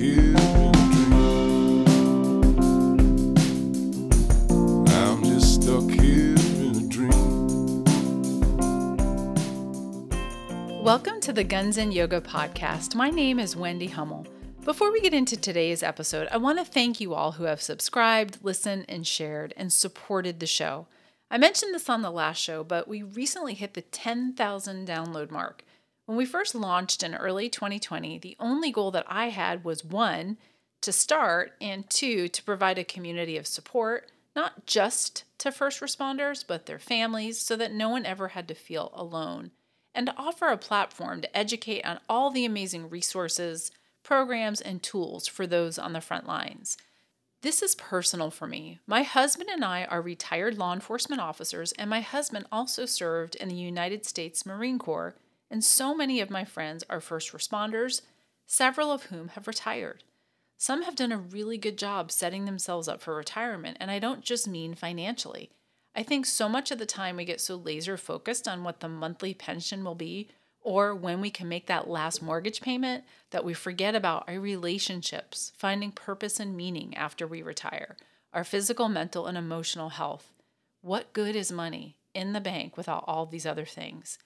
Welcome to the Guns and Yoga podcast. My name is Wendy Hummel. Before we get into today's episode, I want to thank you all who have subscribed, listened, and shared and supported the show. I mentioned this on the last show, but we recently hit the 10,000 download mark. When we first launched in early 2020, the only goal that I had was one, to start, and two, to provide a community of support, not just to first responders, but their families, so that no one ever had to feel alone, and to offer a platform to educate on all the amazing resources, programs, and tools for those on the front lines. This is personal for me. My husband and I are retired law enforcement officers, and my husband also served in the United States Marine Corps and so many of my friends are first responders, several of whom have retired. Some have done a really good job setting themselves up for retirement, and I don't just mean financially. I think so much of the time we get so laser focused on what the monthly pension will be or when we can make that last mortgage payment that we forget about our relationships, finding purpose and meaning after we retire, our physical, mental, and emotional health. What good is money in the bank without all these other things?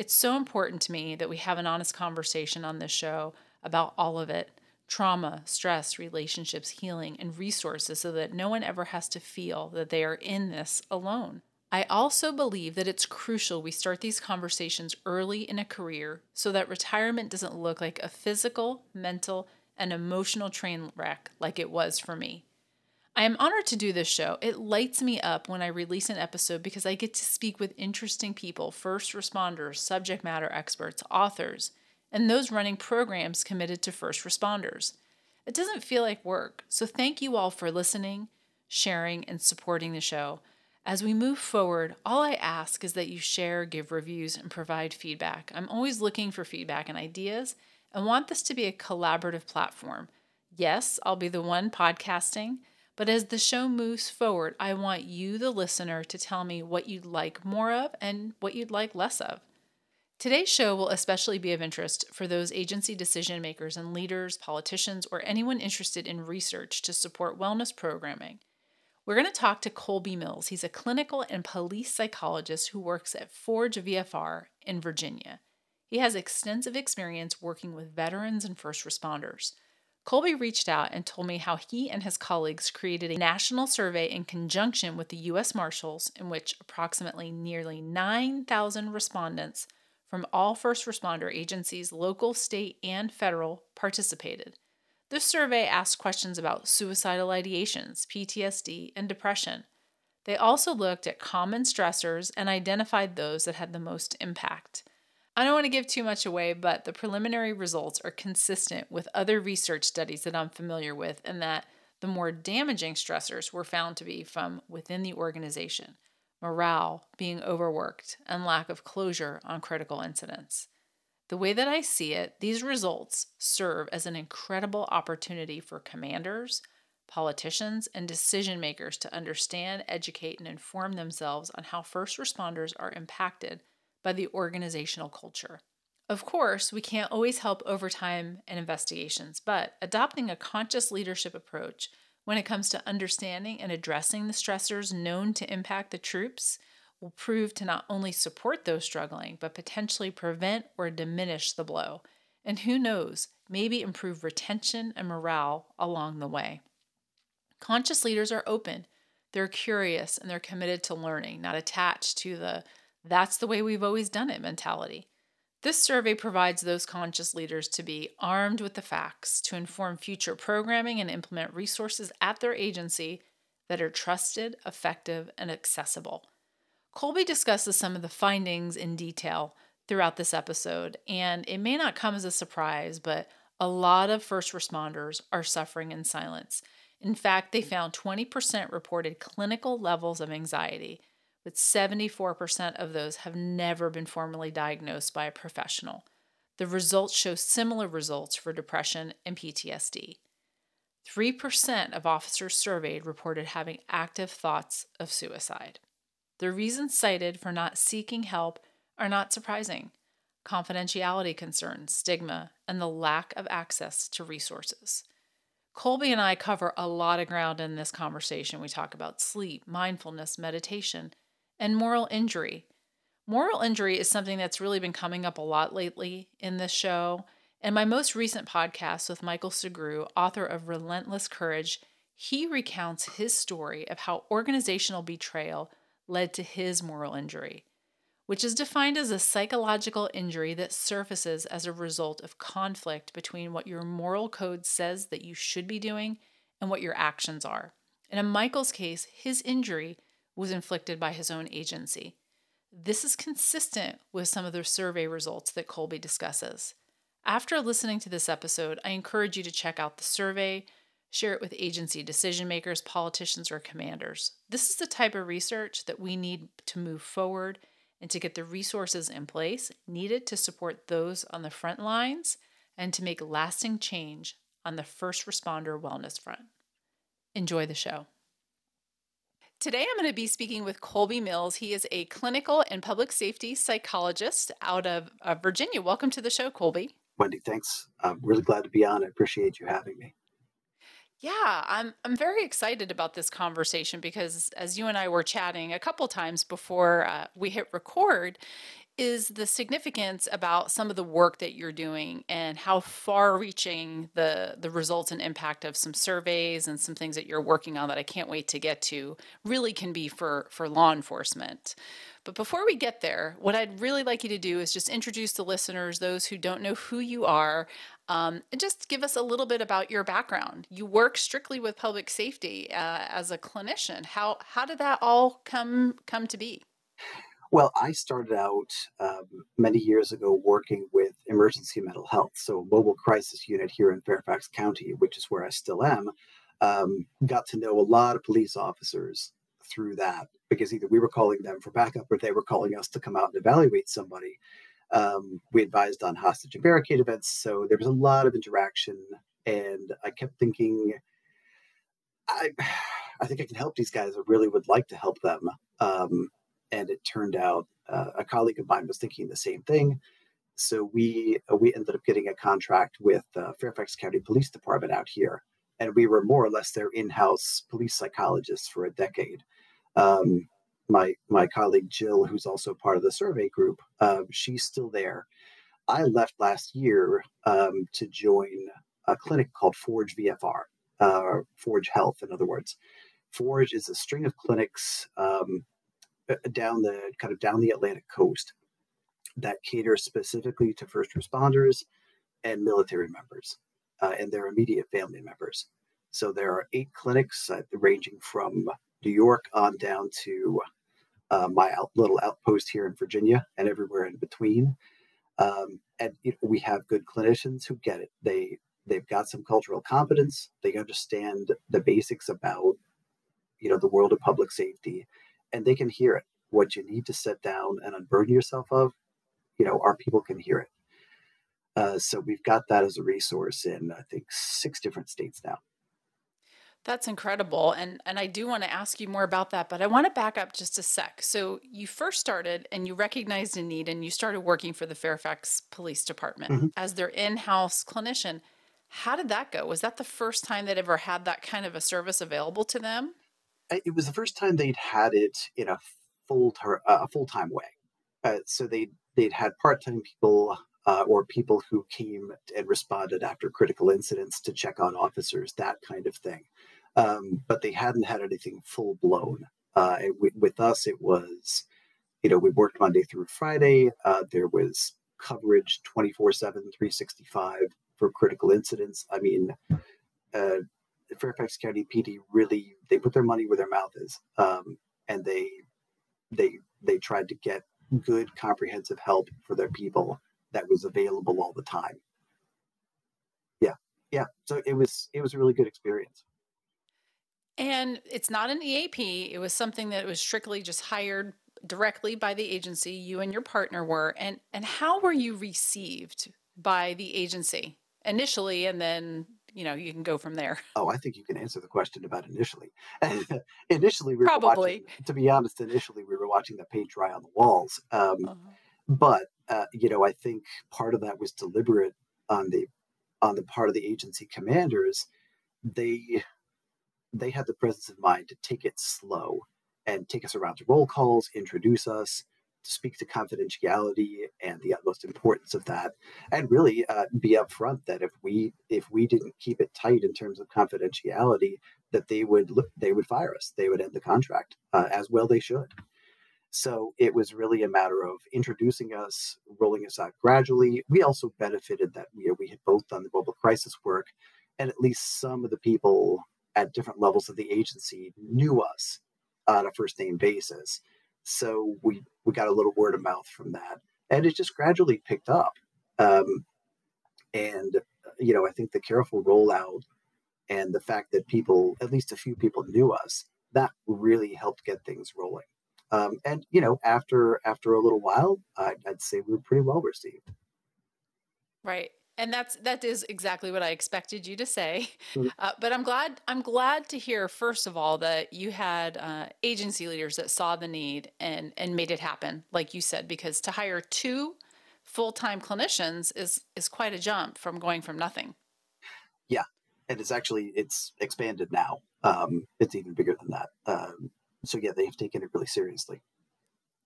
It's so important to me that we have an honest conversation on this show about all of it trauma, stress, relationships, healing, and resources so that no one ever has to feel that they are in this alone. I also believe that it's crucial we start these conversations early in a career so that retirement doesn't look like a physical, mental, and emotional train wreck like it was for me. I am honored to do this show. It lights me up when I release an episode because I get to speak with interesting people first responders, subject matter experts, authors, and those running programs committed to first responders. It doesn't feel like work, so thank you all for listening, sharing, and supporting the show. As we move forward, all I ask is that you share, give reviews, and provide feedback. I'm always looking for feedback and ideas and want this to be a collaborative platform. Yes, I'll be the one podcasting but as the show moves forward, I want you, the listener, to tell me what you'd like more of and what you'd like less of. Today's show will especially be of interest for those agency decision makers and leaders, politicians, or anyone interested in research to support wellness programming. We're going to talk to Colby Mills. He's a clinical and police psychologist who works at Forge VFR in Virginia. He has extensive experience working with veterans and first responders. Colby reached out and told me how he and his colleagues created a national survey in conjunction with the U.S. Marshals, in which approximately nearly 9,000 respondents from all first responder agencies, local, state, and federal, participated. This survey asked questions about suicidal ideations, PTSD, and depression. They also looked at common stressors and identified those that had the most impact. I don't want to give too much away, but the preliminary results are consistent with other research studies that I'm familiar with, and that the more damaging stressors were found to be from within the organization morale, being overworked, and lack of closure on critical incidents. The way that I see it, these results serve as an incredible opportunity for commanders, politicians, and decision makers to understand, educate, and inform themselves on how first responders are impacted by the organizational culture. Of course, we can't always help overtime and investigations, but adopting a conscious leadership approach when it comes to understanding and addressing the stressors known to impact the troops will prove to not only support those struggling, but potentially prevent or diminish the blow. And who knows, maybe improve retention and morale along the way. Conscious leaders are open, they're curious, and they're committed to learning, not attached to the that's the way we've always done it mentality. This survey provides those conscious leaders to be armed with the facts to inform future programming and implement resources at their agency that are trusted, effective, and accessible. Colby discusses some of the findings in detail throughout this episode, and it may not come as a surprise, but a lot of first responders are suffering in silence. In fact, they found 20% reported clinical levels of anxiety, but 74% of those have never been formally diagnosed by a professional. The results show similar results for depression and PTSD. 3% of officers surveyed reported having active thoughts of suicide. The reasons cited for not seeking help are not surprising confidentiality concerns, stigma, and the lack of access to resources. Colby and I cover a lot of ground in this conversation. We talk about sleep, mindfulness, meditation, and moral injury. Moral injury is something that's really been coming up a lot lately in this show. In my most recent podcast with Michael Sugrue, author of Relentless Courage, he recounts his story of how organizational betrayal led to his moral injury, which is defined as a psychological injury that surfaces as a result of conflict between what your moral code says that you should be doing and what your actions are. And in Michael's case, his injury was inflicted by his own agency. This is consistent with some of the survey results that Colby discusses. After listening to this episode, I encourage you to check out the survey, share it with agency decision makers, politicians, or commanders. This is the type of research that we need to move forward and to get the resources in place needed to support those on the front lines and to make lasting change on the first responder wellness front. Enjoy the show. Today, I'm going to be speaking with Colby Mills. He is a clinical and public safety psychologist out of uh, Virginia. Welcome to the show, Colby. Wendy, thanks. I'm really glad to be on. I appreciate you having me. Yeah, I'm I'm very excited about this conversation because as you and I were chatting a couple times before uh, we hit record, is the significance about some of the work that you're doing and how far reaching the the results and impact of some surveys and some things that you're working on that I can't wait to get to really can be for for law enforcement. But before we get there, what I'd really like you to do is just introduce the listeners, those who don't know who you are, um, and just give us a little bit about your background. You work strictly with public safety uh, as a clinician. How how did that all come come to be? Well, I started out um, many years ago working with emergency mental health, so mobile crisis unit here in Fairfax County, which is where I still am. Um, got to know a lot of police officers through that because either we were calling them for backup or they were calling us to come out and evaluate somebody. Um, we advised on hostage and barricade events, so there was a lot of interaction, and I kept thinking, I, I think I can help these guys. I really would like to help them. Um, and it turned out uh, a colleague of mine was thinking the same thing. So we uh, we ended up getting a contract with uh, Fairfax County Police Department out here, and we were more or less their in-house police psychologists for a decade. Um, my my colleague Jill, who's also part of the survey group, uh, she's still there. I left last year um, to join a clinic called Forge VFR, uh, Forge Health, in other words. Forge is a string of clinics um, down the kind of down the Atlantic coast that cater specifically to first responders and military members uh, and their immediate family members. So there are eight clinics uh, ranging from New York on down to uh, my out, little outpost here in Virginia and everywhere in between. Um, and you know, we have good clinicians who get it. They they've got some cultural competence. They understand the basics about you know the world of public safety and they can hear it. What you need to sit down and unburden yourself of, you know, our people can hear it. Uh, so we've got that as a resource in I think six different states now. That's incredible. And and I do want to ask you more about that, but I want to back up just a sec. So you first started and you recognized a need and you started working for the Fairfax Police Department mm-hmm. as their in-house clinician. How did that go? Was that the first time they'd ever had that kind of a service available to them? It was the first time they'd had it in a full ter- uh, a full time way. Uh, so they they'd had part time people uh, or people who came and responded after critical incidents to check on officers, that kind of thing. Um, but they hadn't had anything full blown. Uh, w- with us, it was, you know, we worked Monday through Friday. Uh, there was coverage 24 7, 365 for critical incidents. I mean, Fairfax County PD really they put their money where their mouth is, um, and they they they tried to get good comprehensive help for their people that was available all the time. Yeah, yeah. So it was it was a really good experience. And it's not an EAP. It was something that was strictly just hired directly by the agency. You and your partner were, and and how were you received by the agency initially, and then you know you can go from there. Oh i think you can answer the question about initially. Initially we probably. were watching, to be honest initially we were watching the paint dry on the walls um, uh-huh. but uh, you know i think part of that was deliberate on the on the part of the agency commanders. They they had the presence of mind to take it slow and take us around to roll calls, introduce us, speak to confidentiality and the utmost importance of that, and really uh, be upfront that if we if we didn't keep it tight in terms of confidentiality, that they would they would fire us, they would end the contract, uh, as well they should. So it was really a matter of introducing us, rolling us out gradually. We also benefited that we, we had both done the mobile crisis work, and at least some of the people at different levels of the agency knew us on a first name basis. So we we got a little word of mouth from that, and it just gradually picked up. Um, and you know, I think the careful rollout and the fact that people, at least a few people, knew us, that really helped get things rolling. Um, and you know, after after a little while, I'd, I'd say we were pretty well received. Right and that's that is exactly what I expected you to say. Mm-hmm. Uh, but I'm glad I'm glad to hear first of all that you had uh, agency leaders that saw the need and and made it happen, like you said, because to hire two full time clinicians is is quite a jump from going from nothing. Yeah, and it's actually it's expanded now. Um, it's even bigger than that. Um, so yeah, they've taken it really seriously.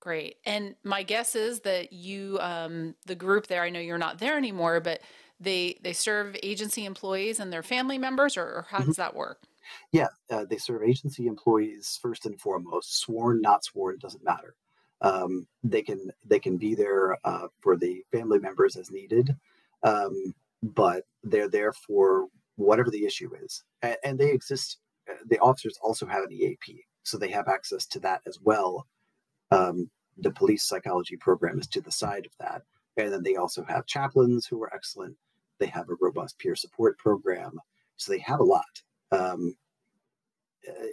Great. And my guess is that you, um, the group there, I know you're not there anymore, but they they serve agency employees and their family members, or, or how Mhm. does that work? Yeah, uh, they serve agency employees first and foremost. Sworn, not sworn, doesn't matter. Um, they can they can be there uh, for the family members as needed, um, but they're there for whatever the issue is, and, and they exist. uh, The officers also have an EAP, so they have access to that as well. Um, the police psychology program is to the side of that, and then they also have chaplains who are excellent. They have a robust peer support program, so they have a lot. Um,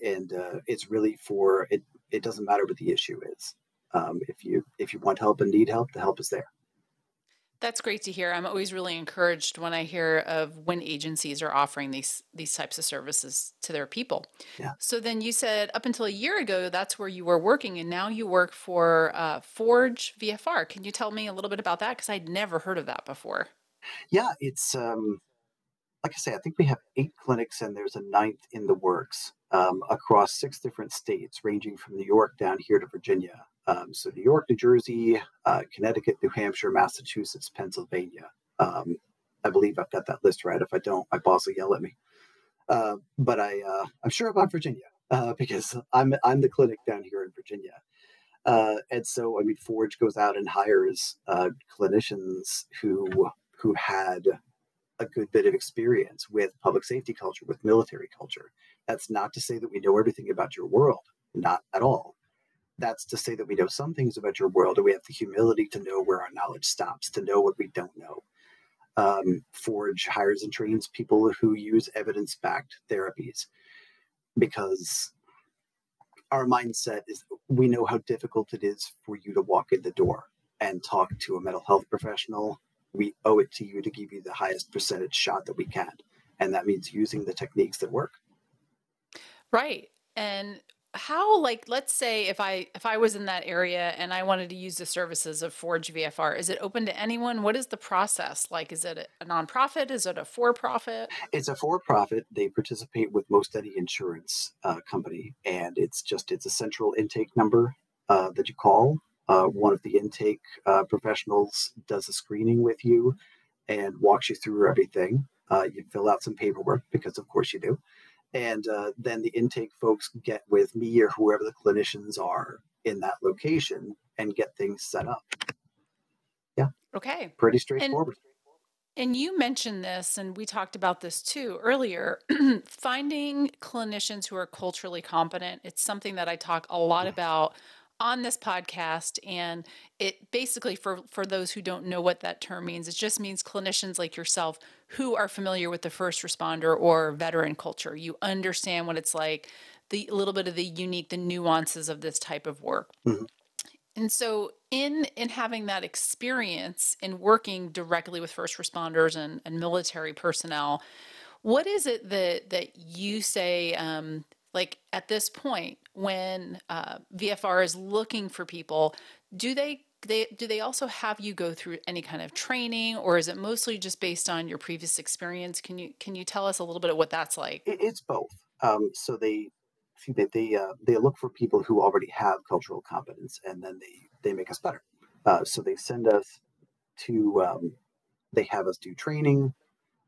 and uh, it's really for it. It doesn't matter what the issue is. Um, if you if you want help and need help, the help is there. That's great to hear. I'm always really encouraged when I hear of when agencies are offering these these types of services to their people. Yeah. So then you said up until a year ago that's where you were working, and now you work for uh, Forge VFR. Can you tell me a little bit about that? Because I'd never heard of that before. Yeah, it's um, like I say. I think we have eight clinics, and there's a ninth in the works um, across six different states, ranging from New York down here to Virginia. Um, so New York, New Jersey, uh, Connecticut, New Hampshire, Massachusetts, Pennsylvania. Um, I believe I've got that list right. If I don't, my boss will yell at me. Uh, but I, uh, I'm sure about Virginia uh, because I'm I'm the clinic down here in Virginia. Uh, and so, I mean, Forge goes out and hires uh, clinicians who who had a good bit of experience with public safety culture, with military culture. That's not to say that we know everything about your world, not at all. That's to say that we know some things about your world, and we have the humility to know where our knowledge stops, to know what we don't know. Um, Forge hires and trains people who use evidence backed therapies because our mindset is we know how difficult it is for you to walk in the door and talk to a mental health professional. We owe it to you to give you the highest percentage shot that we can. And that means using the techniques that work. Right. And how like let's say if I if I was in that area and I wanted to use the services of Forge VFR, is it open to anyone? What is the process? Like is it a, nonprofit? Is it a for-profit? It's a for-profit. They participate with most any insurance uh, company, and it's just it's a central intake number uh, that you call. Uh, one of the intake uh, professionals does a screening with you and walks you through everything. Uh, you fill out some paperwork because, of course, you do. And uh, then the intake folks get with me or whoever the clinicians are in that location and get things set up. Yeah. Okay. Pretty straightforward. And you mentioned this, and we talked about this too earlier. finding clinicians who are culturally competent. It's something that I talk a lot about on this podcast. And it basically, for, for those who don't know what that term means, it just means clinicians like yourself who are familiar with the first responder or veteran culture. You understand what it's like, the little bit of the unique, the nuances of this type of work. Mhm. And so in in having that experience in working directly with first responders and, and military personnel, what is it that that you say um, like at this point when uh, VFR is looking for people, do they they do they also have you go through any kind of training or is it mostly just based on your previous experience? Can you can you tell us a little bit of what that's like? It's both. Um, so they they they, uh, they look for people who already have cultural competence and then they they make us better. Uh, so they send us to um, they have us do training.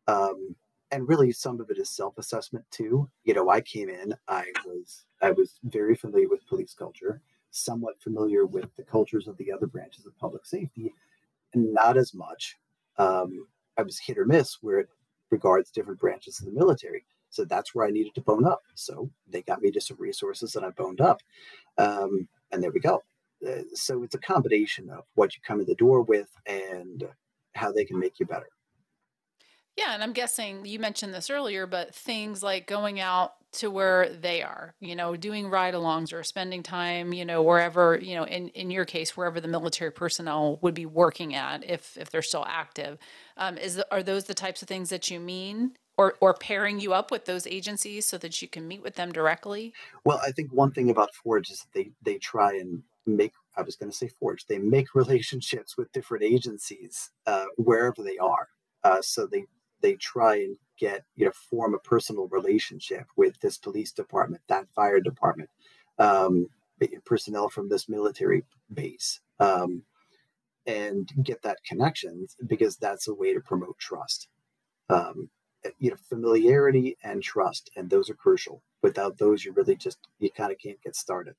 Um, and really some of it is self-assessment too you know i came in i was i was very familiar with police culture somewhat familiar with the cultures of the other branches of public safety, and not as much. Um, I was hit or miss where it regards different branches of the military. So that's where I needed to bone up. So they got me to some resources and I boned up. Um, and there we go. Uh, so it's a combination of what you come in the door with and how they can make you better. Yeah, and I'm guessing you mentioned this earlier, but things like going out to where they are, you know, doing ride alongs or spending time, you know, wherever, you know, in, in your case, wherever the military personnel would be working at if, if they're still active. Um, is are those the types of things that you mean? Or, or pairing you up with those agencies so that you can meet with them directly? Well, I think one thing about Forge is they, they try and make, I was going to say Forge, they make relationships with different agencies uh, wherever they are. Uh, so they, they try and get you know form a personal relationship with this police department that fire department um, personnel from this military base um, and get that connection because that's a way to promote trust. Um, you know familiarity and trust and those are crucial. Without those you really just you kind of can't get started.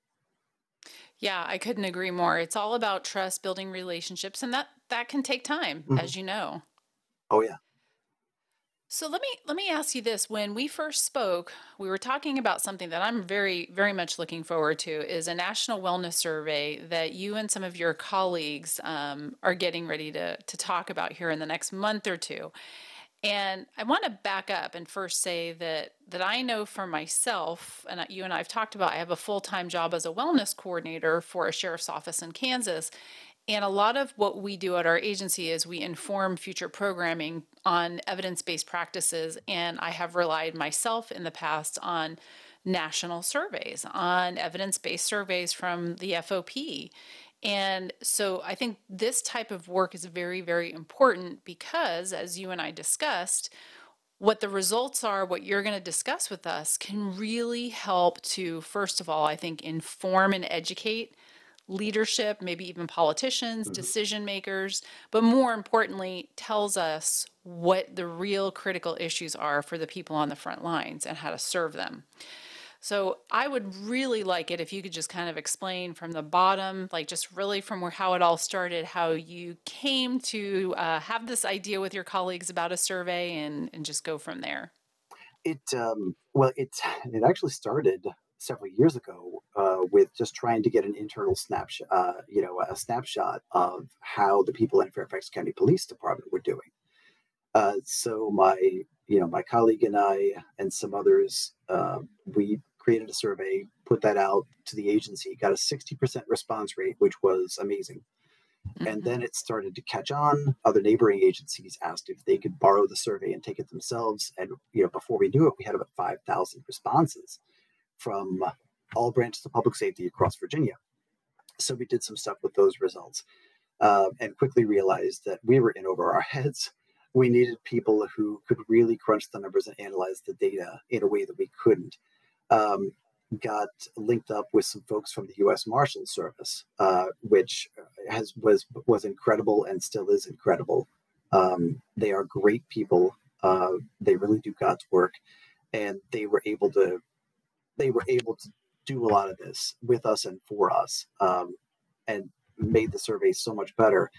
Yeah i couldn't agree more. It's all about trust building relationships and that that can take time mm-hmm. as you know. Oh yeah so let me let me ask you this. When we first spoke, we were talking about something that I'm very very much looking forward to is a national wellness survey that you and some of your colleagues um, are getting ready to to talk about here in the next month or two. And I want to back up and first say that that I know for myself, and you and I have talked about. I have a full time job as a wellness coordinator for a sheriff's office in Kansas, and a lot of what we do at our agency is we inform future programming on evidence based practices. And I have relied myself in the past on national surveys, on evidence based surveys from the FOP. And so I think this type of work is very, very important because, as you and I discussed, what the results are, what you're going to discuss with us, can really help to, first of all, I think, inform and educate leadership, maybe even politicians, mm-hmm. decision makers, but more importantly, tells us what the real critical issues are for the people on the front lines and how to serve them. So I would really like it if you could just kind of explain from the bottom, like just really from where how it all started, how you came to uh, have this idea with your colleagues about a survey, and and just go from there. It um, well, it it actually started several years ago uh, with just trying to get an internal snapshot, uh, you know, a snapshot of how the people in Fairfax County Police Department were doing. Uh, so my, you know, my colleague and I and some others, uh, we created a survey, put that out to the agency, got a 60% response rate, which was amazing. Mm-hmm. And then it started to catch on. Other neighboring agencies asked if they could borrow the survey and take it themselves. And you know, before we knew it, we had about 5,000 responses from all branches of public safety across Virginia. So we did some stuff with those results uh, and quickly realized that we were in over our heads. We needed people who could really crunch the numbers and analyze the data in a way that we couldn't. Um, got linked up with some folks from the U.S. Marshal Service, uh, which has was was incredible and still is incredible. Um, they are great people. Uh, they really do God's work, and they were able to they were able to do a lot of this with us and for us um, and made the survey so much better.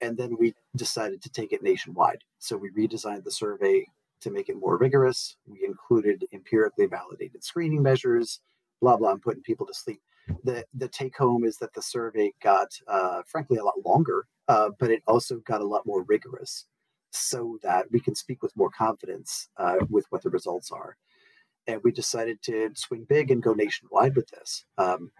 And then we decided to take it nationwide. So we redesigned the survey to make it more rigorous. We included empirically validated screening measures, blah, blah, and putting people to sleep. The, the take home is that the survey got, uh, frankly, a lot longer, uh, but it also got a lot more rigorous so that we can speak with more confidence uh, with what the results are and we decided to swing big and go nationwide with this. Um,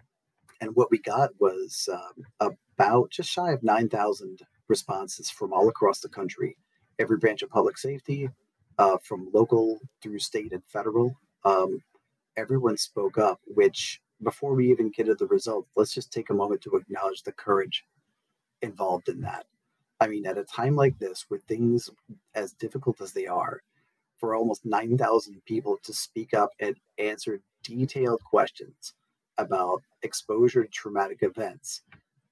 and what we got was um, about just shy of 9,000 responses from all across the country, every branch of public safety, uh, from local through state and federal. Um, everyone spoke up, which before we even get to the result, let's just take a moment to acknowledge the courage involved in that. I mean, at a time like this, with things as difficult as they are, for almost 9,000 people to speak up and answer detailed questions about exposure to traumatic events,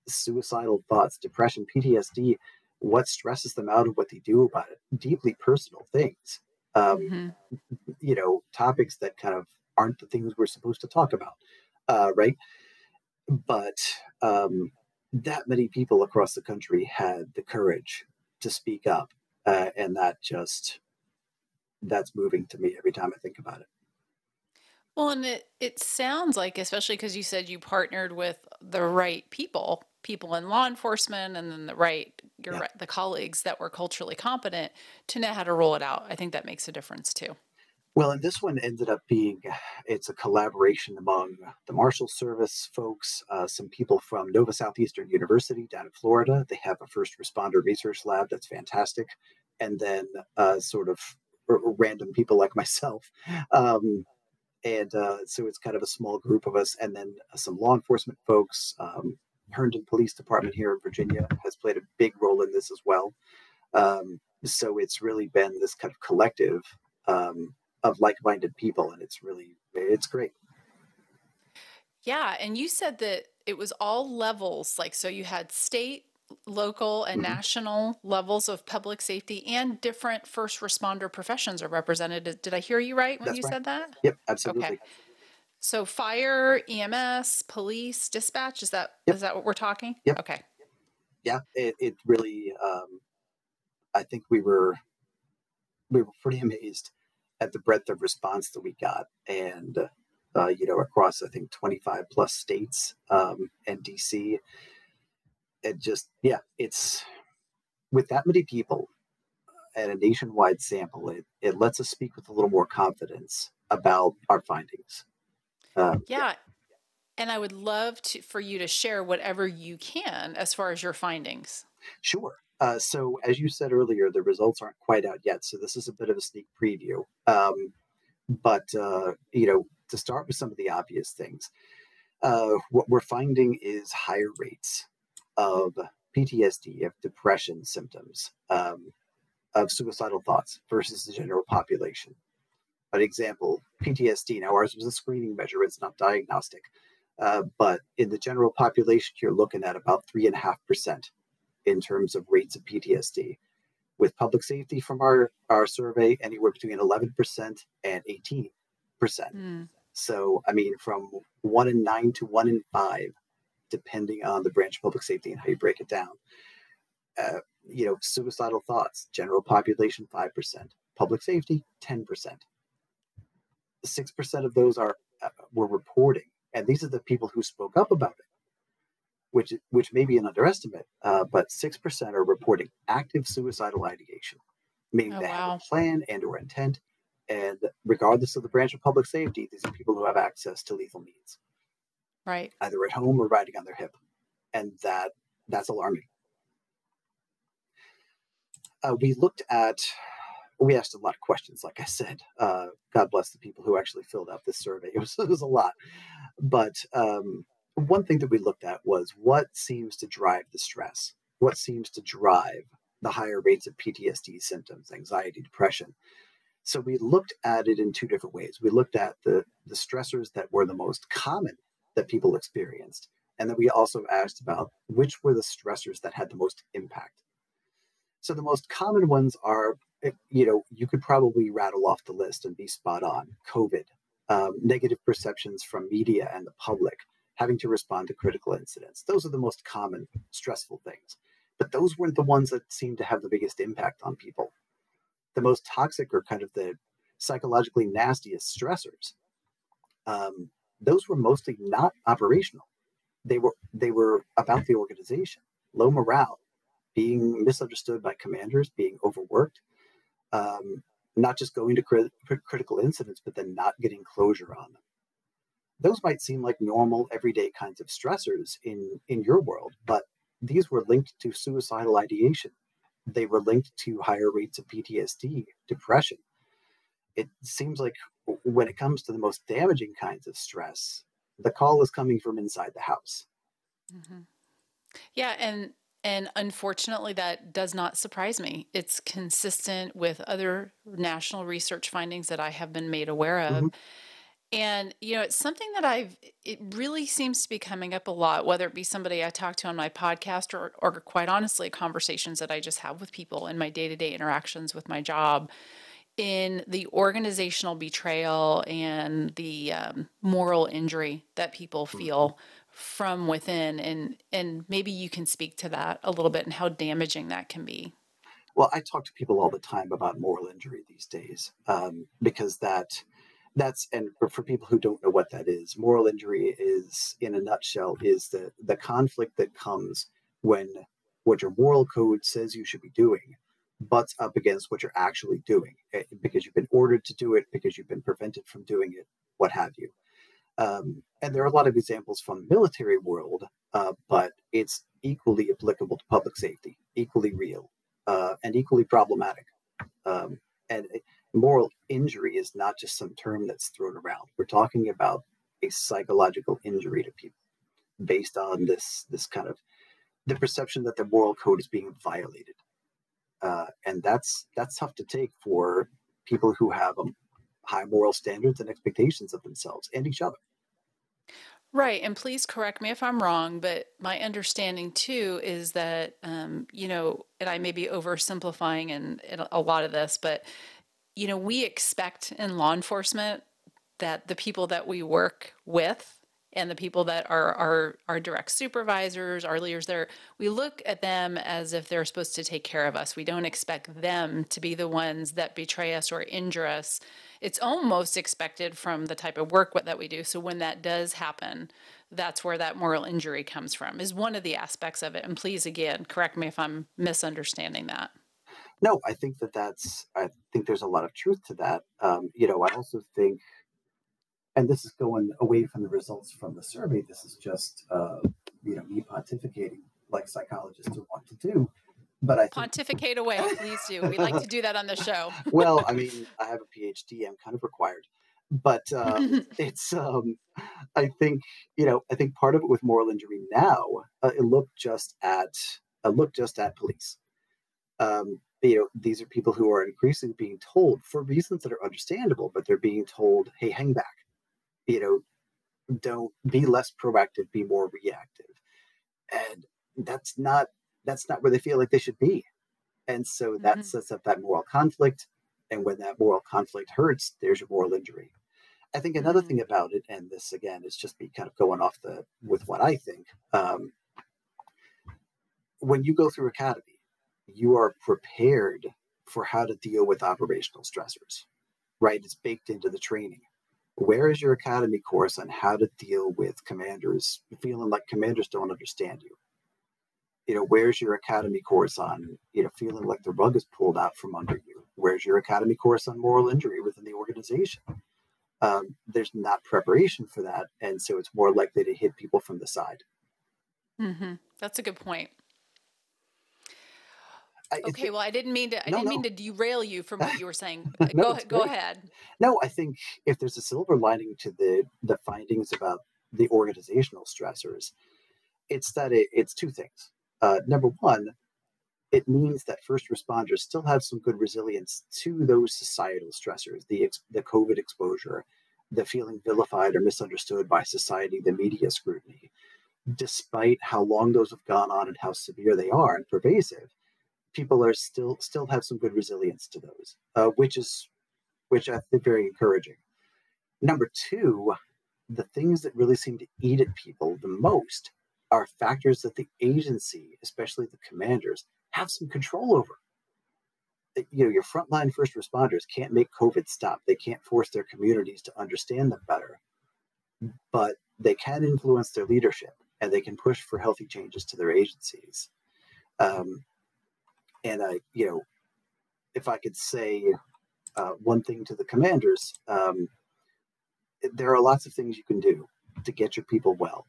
suicidal thoughts, depression, PTSD, what stresses them out and what they do about it, deeply personal things. Um, mm-hmm. You know, topics that kind of aren't the things we're supposed to talk about, uh, right? But um, that many people across the country had the courage to speak up, uh, and that just that's moving to me every time I think about it. Well, and it it sounds like, especially because you said you partnered with the right people, people in law enforcement, and then the right your yeah. right, the colleagues that were culturally competent to know how to roll it out. I think that makes a difference too. Well, and this one ended up being it's a collaboration among the Marshal Service folks, uh, some people from Nova Southeastern University down in Florida. They have a first responder research lab that's fantastic, and then uh, sort of r- random people like myself. Um, and uh, so it's kind of a small group of us, and then some law enforcement folks. Um, Herndon Police Department here in Virginia has played a big role in this as well. Um, so it's really been this kind of collective um, of like-minded people and it's really it's great yeah and you said that it was all levels like so you had state local and mm-hmm. national levels of public safety and different first responder professions are represented did i hear you right when That's you right. said that yep absolutely okay. so fire ems police dispatch is that yep. is that what we're talking yep. okay yeah it, it really um, i think we were we were pretty amazed at the breadth of response that we got, and uh, you know, across I think 25 plus states um, and DC. It just, yeah, it's with that many people at a nationwide sample, it, it lets us speak with a little more confidence about our findings. Um, yeah. yeah. And I would love to, for you to share whatever you can as far as your findings. Sure. Uh, so, as you said earlier, the results aren't quite out yet. So, this is a bit of a sneak preview. Um, but, uh, you know, to start with some of the obvious things, uh, what we're finding is higher rates of PTSD, of depression symptoms, um, of suicidal thoughts versus the general population. An example PTSD, now ours was a screening measure, it's not diagnostic. Uh, but in the general population, you're looking at about 3.5% in terms of rates of PTSD. With public safety from our, our survey, anywhere between 11% and 18%. Mm. So, I mean, from one in nine to one in five, depending on the branch of public safety and how you break it down. Uh, you know, suicidal thoughts, general population 5%, public safety 10%. 6% of those are uh, were reporting, and these are the people who spoke up about it which which may be an underestimate, uh, but six percent are reporting active suicidal ideation, meaning oh, they wow. have a plan and or intent, and regardless of the branch of public safety, these are people who have access to lethal means, right? Either at home or riding on their hip, and that that's alarming. Uh, we looked at we asked a lot of questions like i said uh, god bless the people who actually filled out this survey it was, it was a lot but um, one thing that we looked at was what seems to drive the stress, what seems to drive the higher rates of PTSD symptoms, anxiety, depression. So we looked at it in two different ways. We looked at the, the stressors that were the most common that people experienced. And then we also asked about which were the stressors that had the most impact. So the most common ones are, eh, you know, you could probably rattle off the list and be spot on COVID, um, negative perceptions from media and the public, having to respond to critical incidents. Those are the most common stressful things. But those weren't the ones that seemed to have the biggest impact on people. The most toxic or kind of the psychologically nastiest stressors, um, those were mostly not operational. They were they were about the organization, low morale, being misunderstood by commanders, being overworked, um, not just going to crit- critical incidents, but then not getting closure on them. Those might seem like normal everyday kinds of stressors in in your world but these were linked to suicidal ideation. They were linked to higher rates of ptsd depression. It seems like when it comes to the most damaging kinds of stress the call is coming from inside the house mm-hmm. yeah and And unfortunately, that does not surprise me. It's consistent with other national research findings that I have been made aware of. Mhm. And, you know, it's something that I've, it really seems to be coming up a lot, whether it be somebody I talk to on my podcast or, or quite honestly, conversations that I just have with people in my day to day interactions with my job in the organizational betrayal and the um, moral injury that people Mhm. feel from within and and maybe you can speak to that a little bit and how damaging that can be Well, I talk to people all the time about moral injury these days um, because that that's and for people who don't know what that is, moral injury is, in a nutshell, is the the conflict that comes when what your moral code says you should be doing butts up against what you're actually doing eh, because you've been ordered to do it, because you've been prevented from doing it, what have you. Um, and there are a lot of examples from the military world, uh, but it's equally applicable to public safety, equally real, uh, and equally problematic. Um, and moral injury is not just some term that's thrown around. We're talking about a psychological injury to people based on this this kind of the perception that the moral code is being violated, uh, and that's that's tough to take for people who have um, high moral standards and expectations of themselves and each other. right and please correct me if i'm wrong but my understanding too is that um, you know and i may be oversimplifying in, in a lot of this but you know we expect in law enforcement that the people that we work with and the people that are our our direct supervisors, our leaders there, we look at them as if they're supposed to take care of us. We don't expect them to be the ones that betray us or injure us. It's almost expected from the type of work that we do. So when that does happen, that's where that moral injury comes from. Is one of the aspects of it. And please again, correct me if I'm misunderstanding that. No, I think that that's. I think there's a lot of truth to that. Um, you know, I also think, and this is going away from the results from the survey. This is just, uh, you know, me pontificating like psychologists are want to do. But I think, Pontificate away, please do. We like to do that on the show. well, I mean, I have a PhD. I'm kind of required, but uh, it's. Um, I think you know. I think part of it with moral injury now, uh, it look just at. Uh, look just at police. Um, you know, these are people who are increasingly being told for reasons that are understandable, but they're being told, "Hey, hang back." You know, don't be less proactive, be more reactive, and that's not that's not where they feel like they should be, and so that Mhm. sets up that moral conflict. And when that moral conflict hurts, there's your moral injury. I think another Mhm. thing about it, and this again is just me kind of going off the with what I think. Um, when you go through academy, you are prepared for how to deal with operational stressors, right? It's baked into the training. Where is your academy course on how to deal with commanders feeling like commanders don't understand you? You know, where's your academy course on, you know, feeling like the rug is pulled out from under you? Where's your academy course on moral injury within the organization? Um, there's not preparation for that. And so it's more likely to hit people from the side. hmm That's a good point. I, Okay, well, I didn't mean to. I No, didn't mean to derail you from what you were saying. No, go it's go ahead. No, I think if there's a silver lining to the the findings about the organizational stressors, it's that it, it's two things. Uh, number one, it means that first responders still have some good resilience to those societal stressors, the ex- the COVID exposure, the feeling vilified or misunderstood by society, the media scrutiny, despite how long those have gone on and how severe they are and pervasive. People are still still have some good resilience to those, uh, which is which I think very encouraging. Number two, the things that really seem to eat at people the most are factors that the agency, especially the commanders, have some control over. Uh, You know, your frontline first responders can't make COVID stop. They can't force their communities to understand them better, but they can influence their leadership and they can push for healthy changes to their agencies. Um, and I, you know, if I could say uh, one thing to the commanders, um, there are lots of things you can do to get your people well,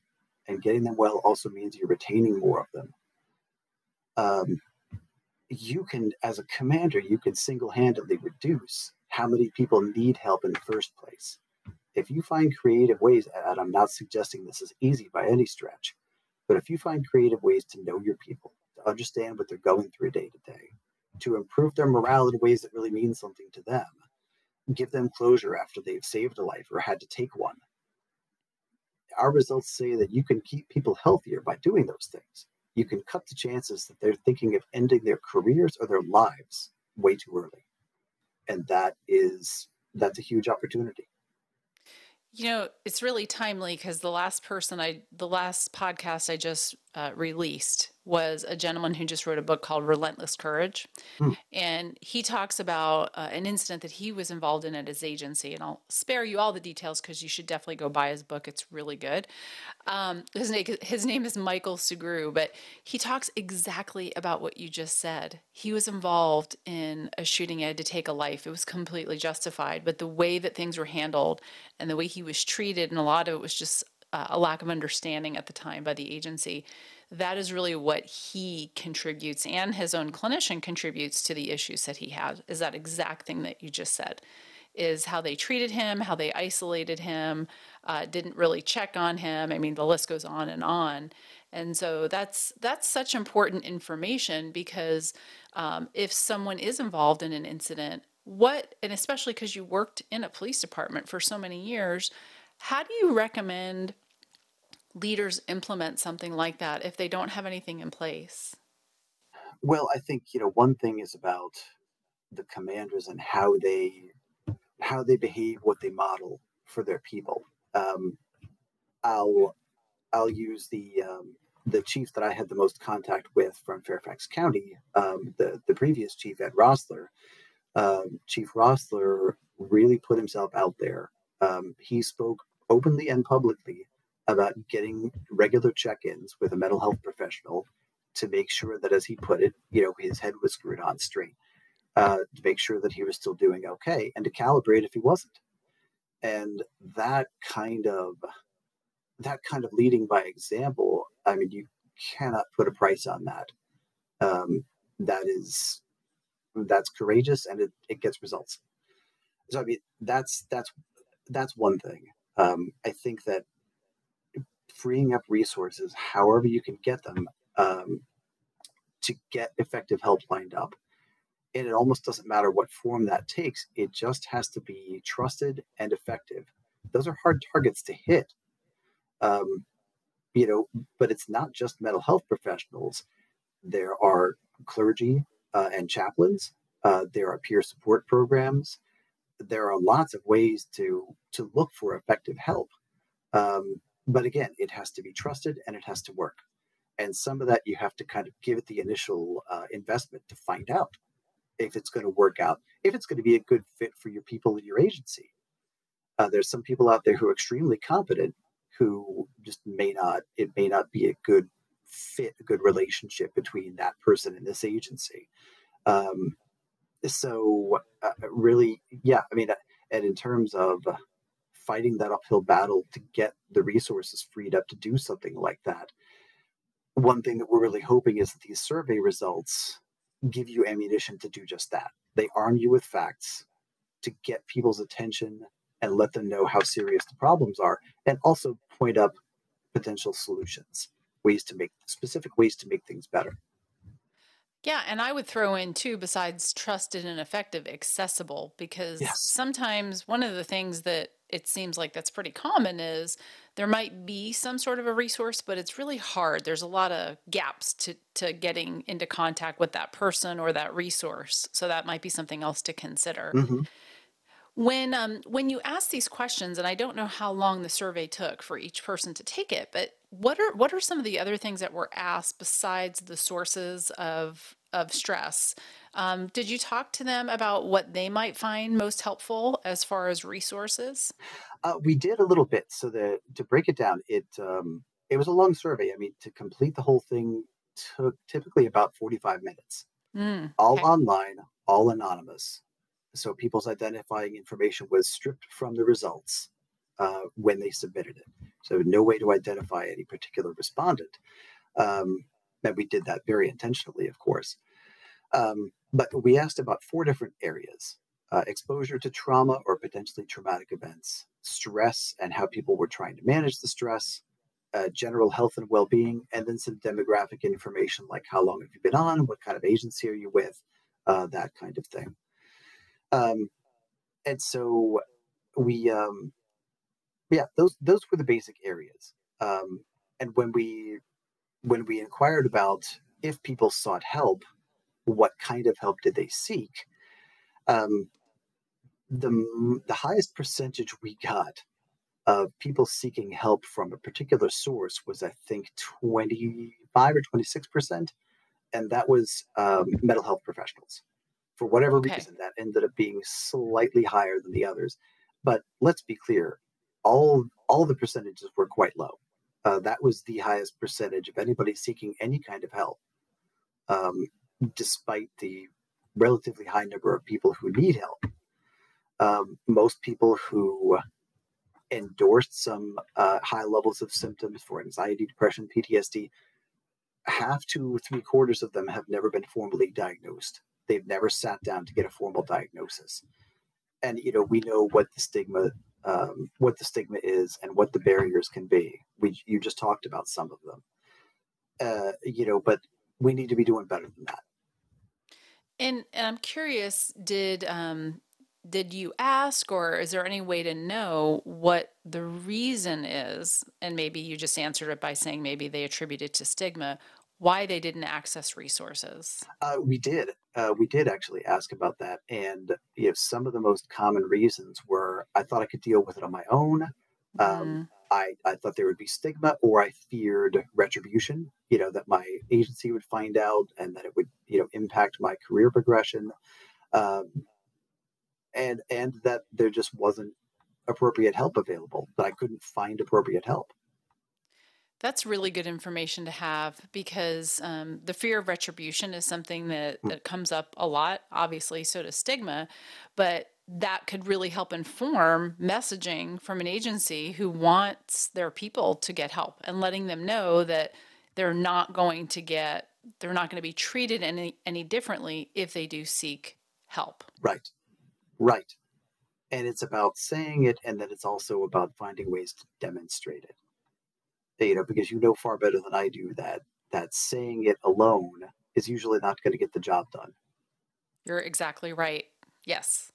and getting them well also means you're retaining more of them. Um, you can, as a commander, you can single-handedly reduce how many people need help in the first place. If you find creative ways, and I'm not suggesting this is easy by any stretch, but if you find creative ways to know your people, to understand what they're going through day to day, to improve their morale in ways that really mean something to them, give them closure after they've saved a life or had to take one. Our results say that you can keep people healthier by doing those things. You can cut the chances that they're thinking of ending their careers or their lives way too early. And that is that's a huge opportunity. You know, it's really timely because the last person I, the last podcast I just uh, released was a gentleman who just wrote a book called Relentless Courage. Hmm. And he talks about uh, an incident that he was involved in at his agency. And I'll spare you all the details because you should definitely go buy his book. It's really good. Um, his, name, his name is Michael Sugrue, but he talks exactly about what you just said. He was involved in a shooting, he had to take a life. It was completely justified. But the way that things were handled and the way he was treated, and a lot of it was just uh, a lack of understanding at the time by the agency. That is really what he contributes and his own clinician contributes to the issues that he has is that exact thing that you just said is how they treated him how they isolated him uh, didn't really check on him. I mean the list goes on and on. And so that's that's such important information because um, if someone is involved in an incident what and especially because you worked in a police department for so many years how do you recommend leaders implement something like that if they don't have anything in place? Well, I think you know one thing is about the commanders and how they how they behave, what they model for their people. Um, I'll I'll use the um, the chief that I had the most contact with from Fairfax County, um, the the previous chief Ed Roessler. Um, chief Roessler really put himself out there. Um, he spoke openly and publicly about getting regular check-ins with a mental health professional to make sure that, as he put it, you know, his head was screwed on straight, uh, to make sure that he was still doing okay, and to calibrate if he wasn't. And that kind of that kind of leading by example, I mean, you cannot put a price on that. Um, that is that's courageous and it, it gets results. So I mean, that's that's that's one thing. Um, I think that freeing up resources, however you can get them, um, to get effective help lined up. And it almost doesn't matter what form that takes, it just has to be trusted and effective. Those are hard targets to hit. Um, you know, but it's not just mental health professionals. There are clergy uh, and chaplains. Uh, there are peer support programs. There are lots of ways to to look for effective help. Um, but again, it has to be trusted and it has to work. And some of that you have to kind of give it the initial uh, investment to find out if it's going to work out, if it's going to be a good fit for your people in your agency. Uh, there's some people out there who are extremely competent who just may not, it may not be a good fit, a good relationship between that person and this agency. Um, so, uh, really, yeah, I mean, and in terms of fighting that uphill battle to get the resources freed up to do something like that. One thing that we're really hoping is that these survey results give you ammunition to do just that. They arm you with facts to get people's attention and let them know how serious the problems are, and also point up potential solutions, ways to make specific ways to make things better. Yeah, and I would throw in too, besides trusted and effective, accessible, because Yes. sometimes one of the things that it seems like that's pretty common is there might be some sort of a resource, but it's really hard. There's a lot of gaps to, to getting into contact with that person or that resource. So that might be something else to consider. Mhm. When um when you ask these questions, and I don't know how long the survey took for each person to take it, but what are what are some of the other things that were asked besides the sources of of stress? Um, did you talk to them about what they might find most helpful as far as resources? Uh, we did a little bit. So the to break it down, it um, it was a long survey. I mean, to complete the whole thing took typically about 45 minutes, Mm, all online, all anonymous. So people's identifying information was stripped from the results uh, when they submitted it. So no way to identify any particular respondent. Um, and we did that very intentionally, of course. Um, but we asked about four different areas uh, exposure to trauma or potentially traumatic events, stress and how people were trying to manage the stress, uh, general health and well-being, and then some demographic information like how long have you been on, what kind of agency are you with, uh, that kind of thing. Um, and so we, um, yeah, those those were the basic areas. Um, and when we when we inquired about if people sought help, what kind of help did they seek? Um, the the highest percentage we got of people seeking help from a particular source was, I think, 25 or 26%. And that was um, mental health professionals. For whatever Okay. reason, that ended up being slightly higher than the others. But let's be clear, all, all the percentages were quite low. Uh, that was the highest percentage of anybody seeking any kind of help, um, despite the relatively high number of people who need help. Um, most people who endorsed some uh, high levels of symptoms for anxiety, depression, PTSD. Half to three quarters of them have never been formally diagnosed. They've never sat down to get a formal diagnosis. And you know, we know what the stigma, um, what the stigma is, and what the barriers can be. We you just talked about some of them. Uh, you know, but we need to be doing better than that. And, and I'm curious, did um, did you ask, or is there any way to know what the reason is? And maybe you just answered it by saying maybe they attribute it to stigma. Why they didn't access resources? Uh, we did. Uh, we did actually ask about that, and you know, some of the most common reasons were I thought I could deal with it on my own. Um, Mm, I, I thought there would be stigma, or I feared retribution. You know that my agency would find out, and that it would you know impact my career progression, um, and and that there just wasn't appropriate help available. That I couldn't find appropriate help. That's really good information to have because um, the fear of retribution is something that, Mm, that comes up a lot. Obviously, so does stigma, but that could really help inform messaging from an agency who wants their people to get help and letting them know that they're not going to get, they're not going to be treated any, any differently if they do seek help. Right, right, and it's about saying it, and then it's also about finding ways to demonstrate it. Know, because you know far better than I do that that saying it alone is usually not going to get the job done. You're exactly right. Yes.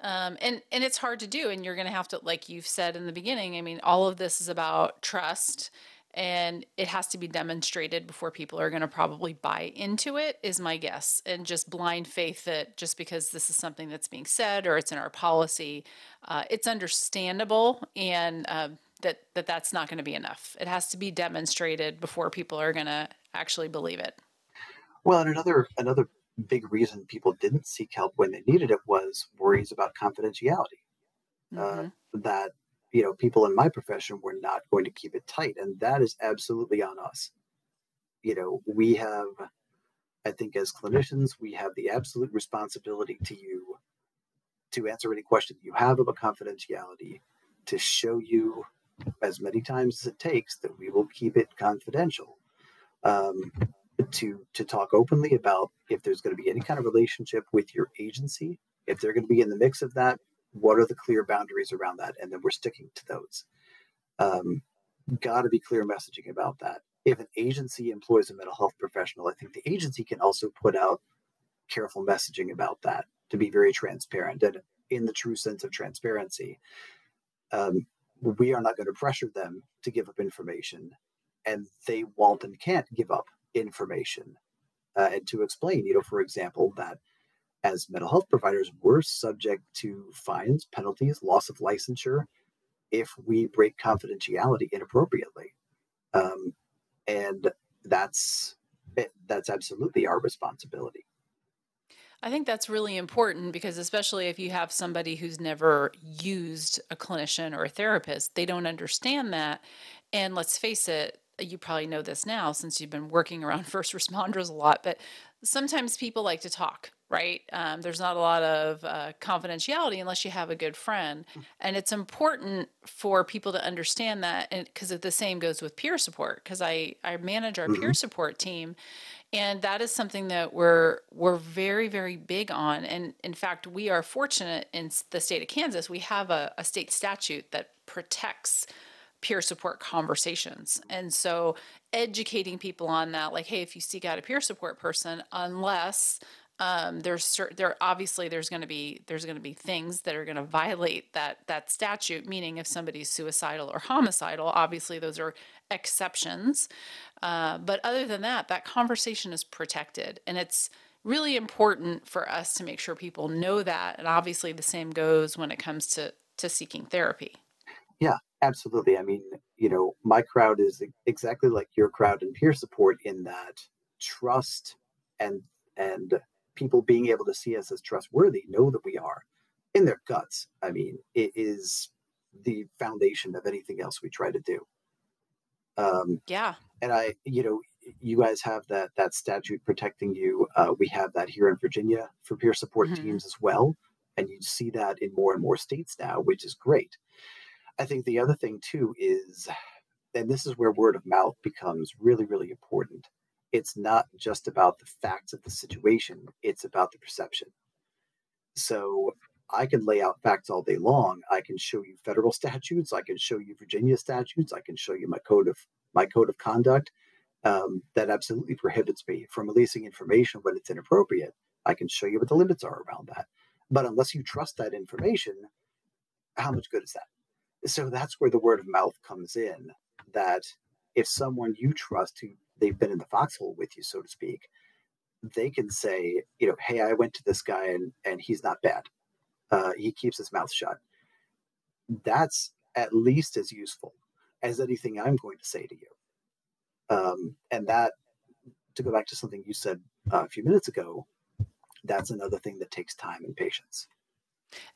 Um, and and it's hard to do, and you're going to have to, like you've said in the beginning. I mean, all of this is about trust, and it has to be demonstrated before people are going to probably buy into it. Is my guess, and just blind faith that just because this is something that's being said or it's in our policy, uh, it's understandable, and um, that that that's not going to be enough. It has to be demonstrated before people are going to actually believe it. Well, and another another big reason people didn't seek help when they needed it was worries about confidentiality. Uh, hmm that you know people in my profession were not going to keep it tight, and that is absolutely on us. You know, we have, I think, as clinicians, we have the absolute responsibility to you to answer any question you have about confidentiality, to show you as many times as it takes that we will keep it confidential. Um, to to talk openly about if there's going to be any kind of relationship with your agency, if they're going to be in the mix of that, what are the clear boundaries around that, and then we're sticking to those. Um, Got to be clear messaging about that. If an agency employs a mental health professional, I think the agency can also put out careful messaging about that to be very transparent and in the true sense of transparency. Um, we are not going to pressure them to give up information, and they won't and can't give up information. Uh, and to explain, you know, for example, that as mental health providers, we're subject to fines, penalties, loss of licensure if we break confidentiality inappropriately. Um, and that's that's absolutely our responsibility. I think that's really important because, especially if you have somebody who's never used a clinician or a therapist, they don't understand that. And let's face it, you probably know this now since you've been working around first responders a lot, but sometimes people like to talk, right? Um, there's not a lot of uh, confidentiality unless you have a good friend. And it's important for people to understand that. And because the same goes with peer support, because I, I manage our hmm peer support team and that is something that we're we're very very big on and in fact we are fortunate in the state of kansas we have a, a state statute that protects peer support conversations. And so educating people on that, like, hey, if you seek out a peer support person, unless um, there's certain there obviously there's going to be there's going to be things that are going to violate that that statute meaning if somebody's suicidal or homicidal obviously those are exceptions. Uh, but other than that that conversation is protected and it's really important for us to make sure people know that and obviously the same goes when it comes to to seeking therapy. Yeah absolutely. I mean you know my crowd is exactly like your crowd in peer support in that trust and and people being able to see us as trustworthy know that we are in their guts. I mean, it is the foundation of anything else we try to do. Um, yeah. And I, you know, you guys have that that statute protecting you. Uh, we have that here in Virginia for peer support mm-hmm. teams as well, and you see that in more and more states now, which is great. I think the other thing too is, and this is where word of mouth becomes really, really important it's not just about the facts of the situation, it's about the perception. So I can lay out facts all day long. I can show you federal statutes, I can show you Virginia statutes, I can show you my code of my code of conduct um, that absolutely prohibits me from releasing information when it's inappropriate. I can show you what the limits are around that. But unless you trust that information, how much good is that? So that's where the word of mouth comes in. That if someone you trust who they've been in the foxhole with you, so to speak, they can say, you know, hey, I went to this guy and and he's not bad. Uh, he keeps his mouth shut. That's at least as useful as anything I'm going to say to you. Um, and that, to go back to something you said uh, a few minutes ago, that's another thing that takes time and patience.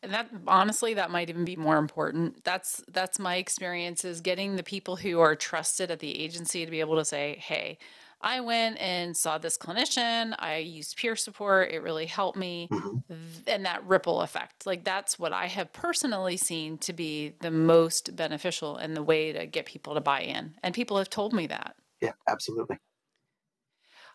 And that honestly, that might even be more important. That's that's my experience is getting the people who are trusted at the agency to be able to say, "Hey, I went and saw this clinician. I used peer support. It really helped me." Mm-hmm. And that ripple effect. Like that's what I have personally seen to be the most beneficial and the way to get people to buy in. And people have told me that. Yeah, absolutely.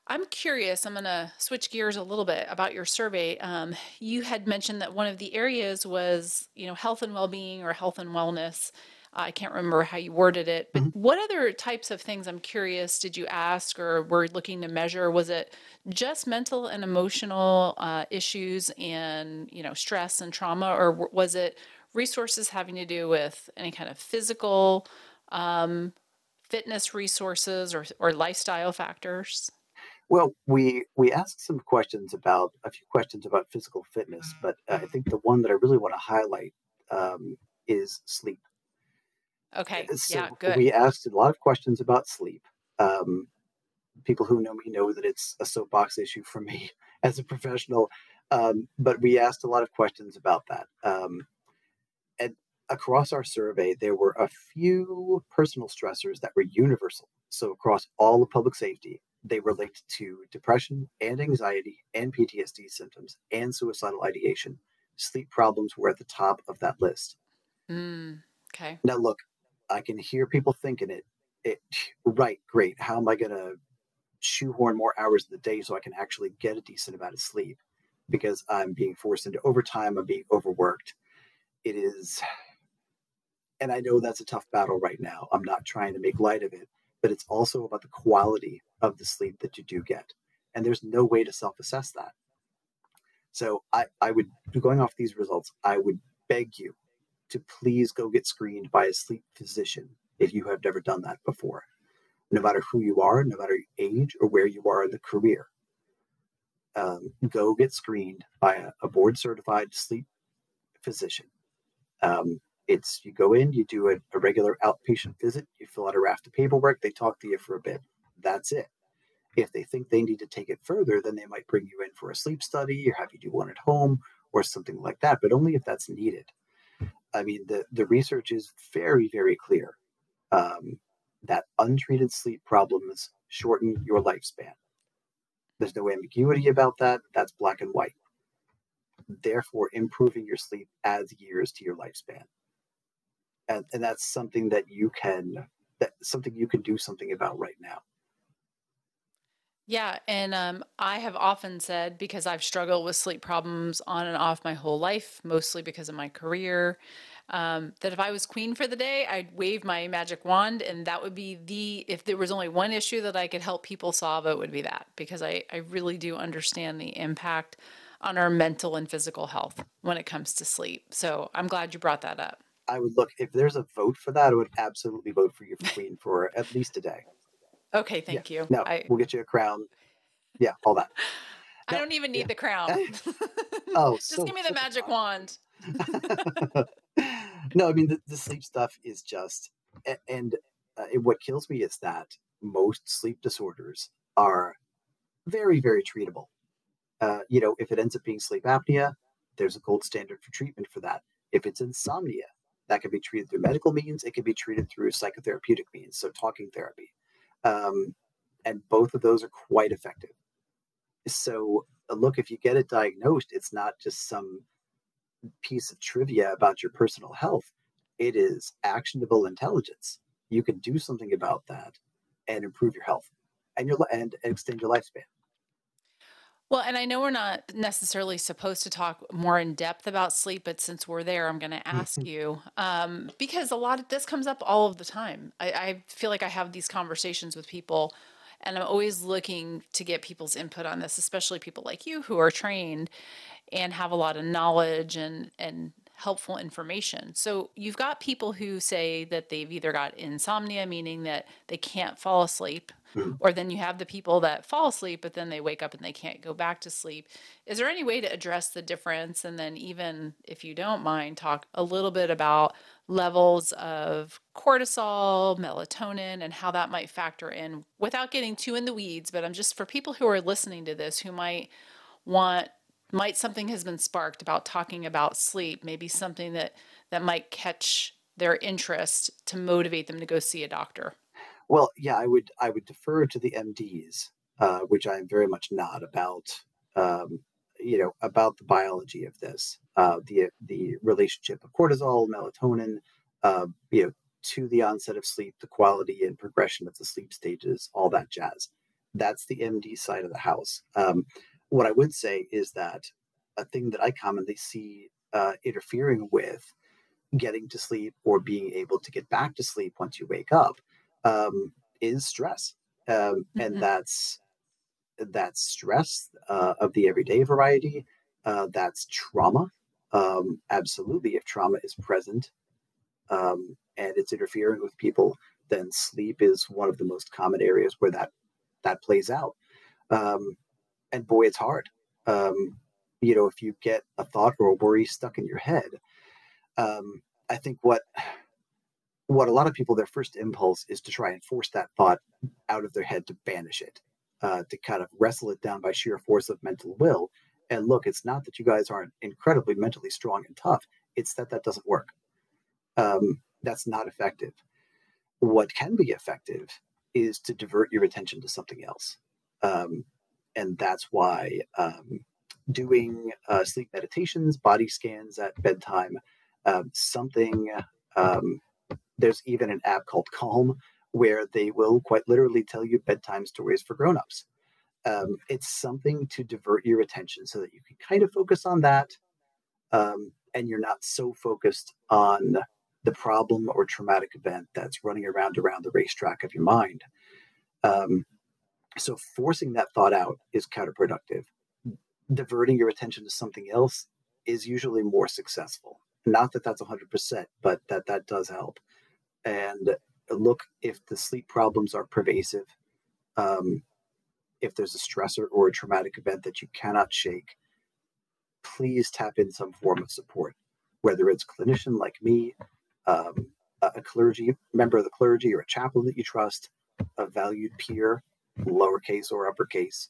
I'm curious, I'm going to switch gears a little bit about your survey. Um, you had mentioned that one of the areas was, you know, health and well-being or health and wellness. I can't remember how you worded it, but mm-hmm. what other types of things I'm curious did you ask or were looking to measure? Was it just mental and emotional uh, issues and, you know, stress and trauma, or was it resources having to do with any kind of physical um, fitness resources or, or lifestyle factors? Well, we we asked some questions about a few questions about physical fitness, but I think the one that I really want to highlight um, is sleep. Okay. Uh, so yeah. Good. We asked a lot of questions about sleep. Um, people who know me know that it's a soapbox issue for me as a professional, um, but we asked a lot of questions about that. Um, and across our survey, there were a few personal stressors that were universal. So across all of public safety, they relate to depression and anxiety and PTSD symptoms and suicidal ideation. Sleep problems were at the top of that list. Mm, okay. Now, look, I can hear people thinking it, it right, great. How am I going to shoehorn more hours in the day so I can actually get a decent amount of sleep? Because I'm being forced into overtime, I'm being overworked. It is, and I know that's a tough battle right now. I'm not trying to make light of it, but it's also about the quality of the sleep that you do get. And there's no way to self assess that. So I, I would, going off these results, I would beg you to please go get screened by a sleep physician if you have never done that before, no matter who you are, no matter age or where you are in the career. Um, go get screened by a, a board certified sleep physician. Um, it's you go in, you do a, a regular outpatient visit, you fill out a raft of paperwork, they talk to you for a bit. That's it. If they think they need to take it further, then they might bring you in for a sleep study or have you do one at home or something like that, but only if that's needed. I mean, the, the research is very, very clear um, that untreated sleep problems shorten your lifespan. There's no ambiguity about that. That's black and white. Therefore, improving your sleep adds years to your lifespan and, and that's something that you can that something you can do something about right now Yeah, and um, I have often said because I've struggled with sleep problems on and off my whole life, mostly because of my career, um, that if I was queen for the day, I'd wave my magic wand, and that would be the if there was only one issue that I could help people solve, it would be that because I I really do understand the impact on our mental and physical health when it comes to sleep. So I'm glad you brought that up. I would look if there's a vote for that, I would absolutely vote for you for queen for at least a day. Okay, thank you. No, I we'll get you a crown. Yeah, all that. I don't even need yeah. the crown. Oh, Just so give me the magic wand. no, I mean the, the sleep stuff is just, and uh, it- what kills me is that most sleep disorders are very, very treatable. Uh, you know, if it ends up being sleep apnea, there's a gold standard for treatment for that. If it's insomnia, that can be treated through medical means. It can be treated through psychotherapeutic means, so talking therapy, um, and both of those are quite effective. So, uh, look, if you get it diagnosed, it's not just some piece of trivia about your personal health. It is actionable intelligence. You can do something about that and improve your health and your and extend your lifespan. Well, and I know we're not necessarily supposed to talk more in depth about sleep, but since we're there, I'm going to ask you um, because a lot of this comes up all of the time. I, I feel like I have these conversations with people, and I'm always looking to get people's input on this, especially people like you who are trained and have a lot of knowledge and and helpful information. So you've got people who say that they've either got insomnia, meaning that they can't fall asleep, Mhm. or then you have the people that fall asleep, but then they wake up and they can't go back to sleep. Is there any way to address the difference? And then, even if you don't mind, talk a little bit about levels of cortisol, melatonin, and how that might factor in without getting too in the weeds. But I'm just for people who are listening to this who might want might something has been sparked about talking about sleep maybe something that that might catch their interest to motivate them to go see a doctor Well, yeah, I would I would defer to the MDs, uh, which I am very much not about. Um, you know about the biology of this, uh, the the relationship of cortisol, melatonin, uh, you know, to the onset of sleep, the quality and progression of the sleep stages, all that jazz. That's the MD side of the house. Um, what I would say is that a thing that I commonly see uh, interfering with getting to sleep or being able to get back to sleep once you wake up um, is stress, um, and Mhm. that's that's stress uh, of the everyday variety. Uh, that's trauma. Um, absolutely, if trauma is present um, and it's interfering with people, then sleep is one of the most common areas where that that plays out. Um, and boy, it's hard. Um, you know, if you get a thought or a worry stuck in your head, um, I think what what a lot of people their first impulse is to try and force that thought out of their head to banish it uh, to kind of wrestle it down by sheer force of mental will. And look it's not that you guys aren't incredibly mentally strong and tough it's that that doesn't work. Um, that's not effective. What can be effective is to divert your attention to something else. Um, and that's why um, doing uh, sleep meditations body scans at bedtime um, something um, there's even an app called Calm where they will quite literally tell you bedtime stories for grown-ups. Um, it's something to divert your attention so that you can kind of focus on that, um, and you're not so focused on the problem or traumatic event that's running around around the racetrack of your mind. Um, so forcing that thought out is counterproductive. Diverting your attention to something else is usually more successful. Not that that's 100%, but that that does help and look if the sleep problems are pervasive um, if there's a stressor or a traumatic event that you cannot shake please tap in some form of support whether it's a clinician like me um, a a clergy member of the clergy or a chaplain that you trust a valued peer lowercase or uppercase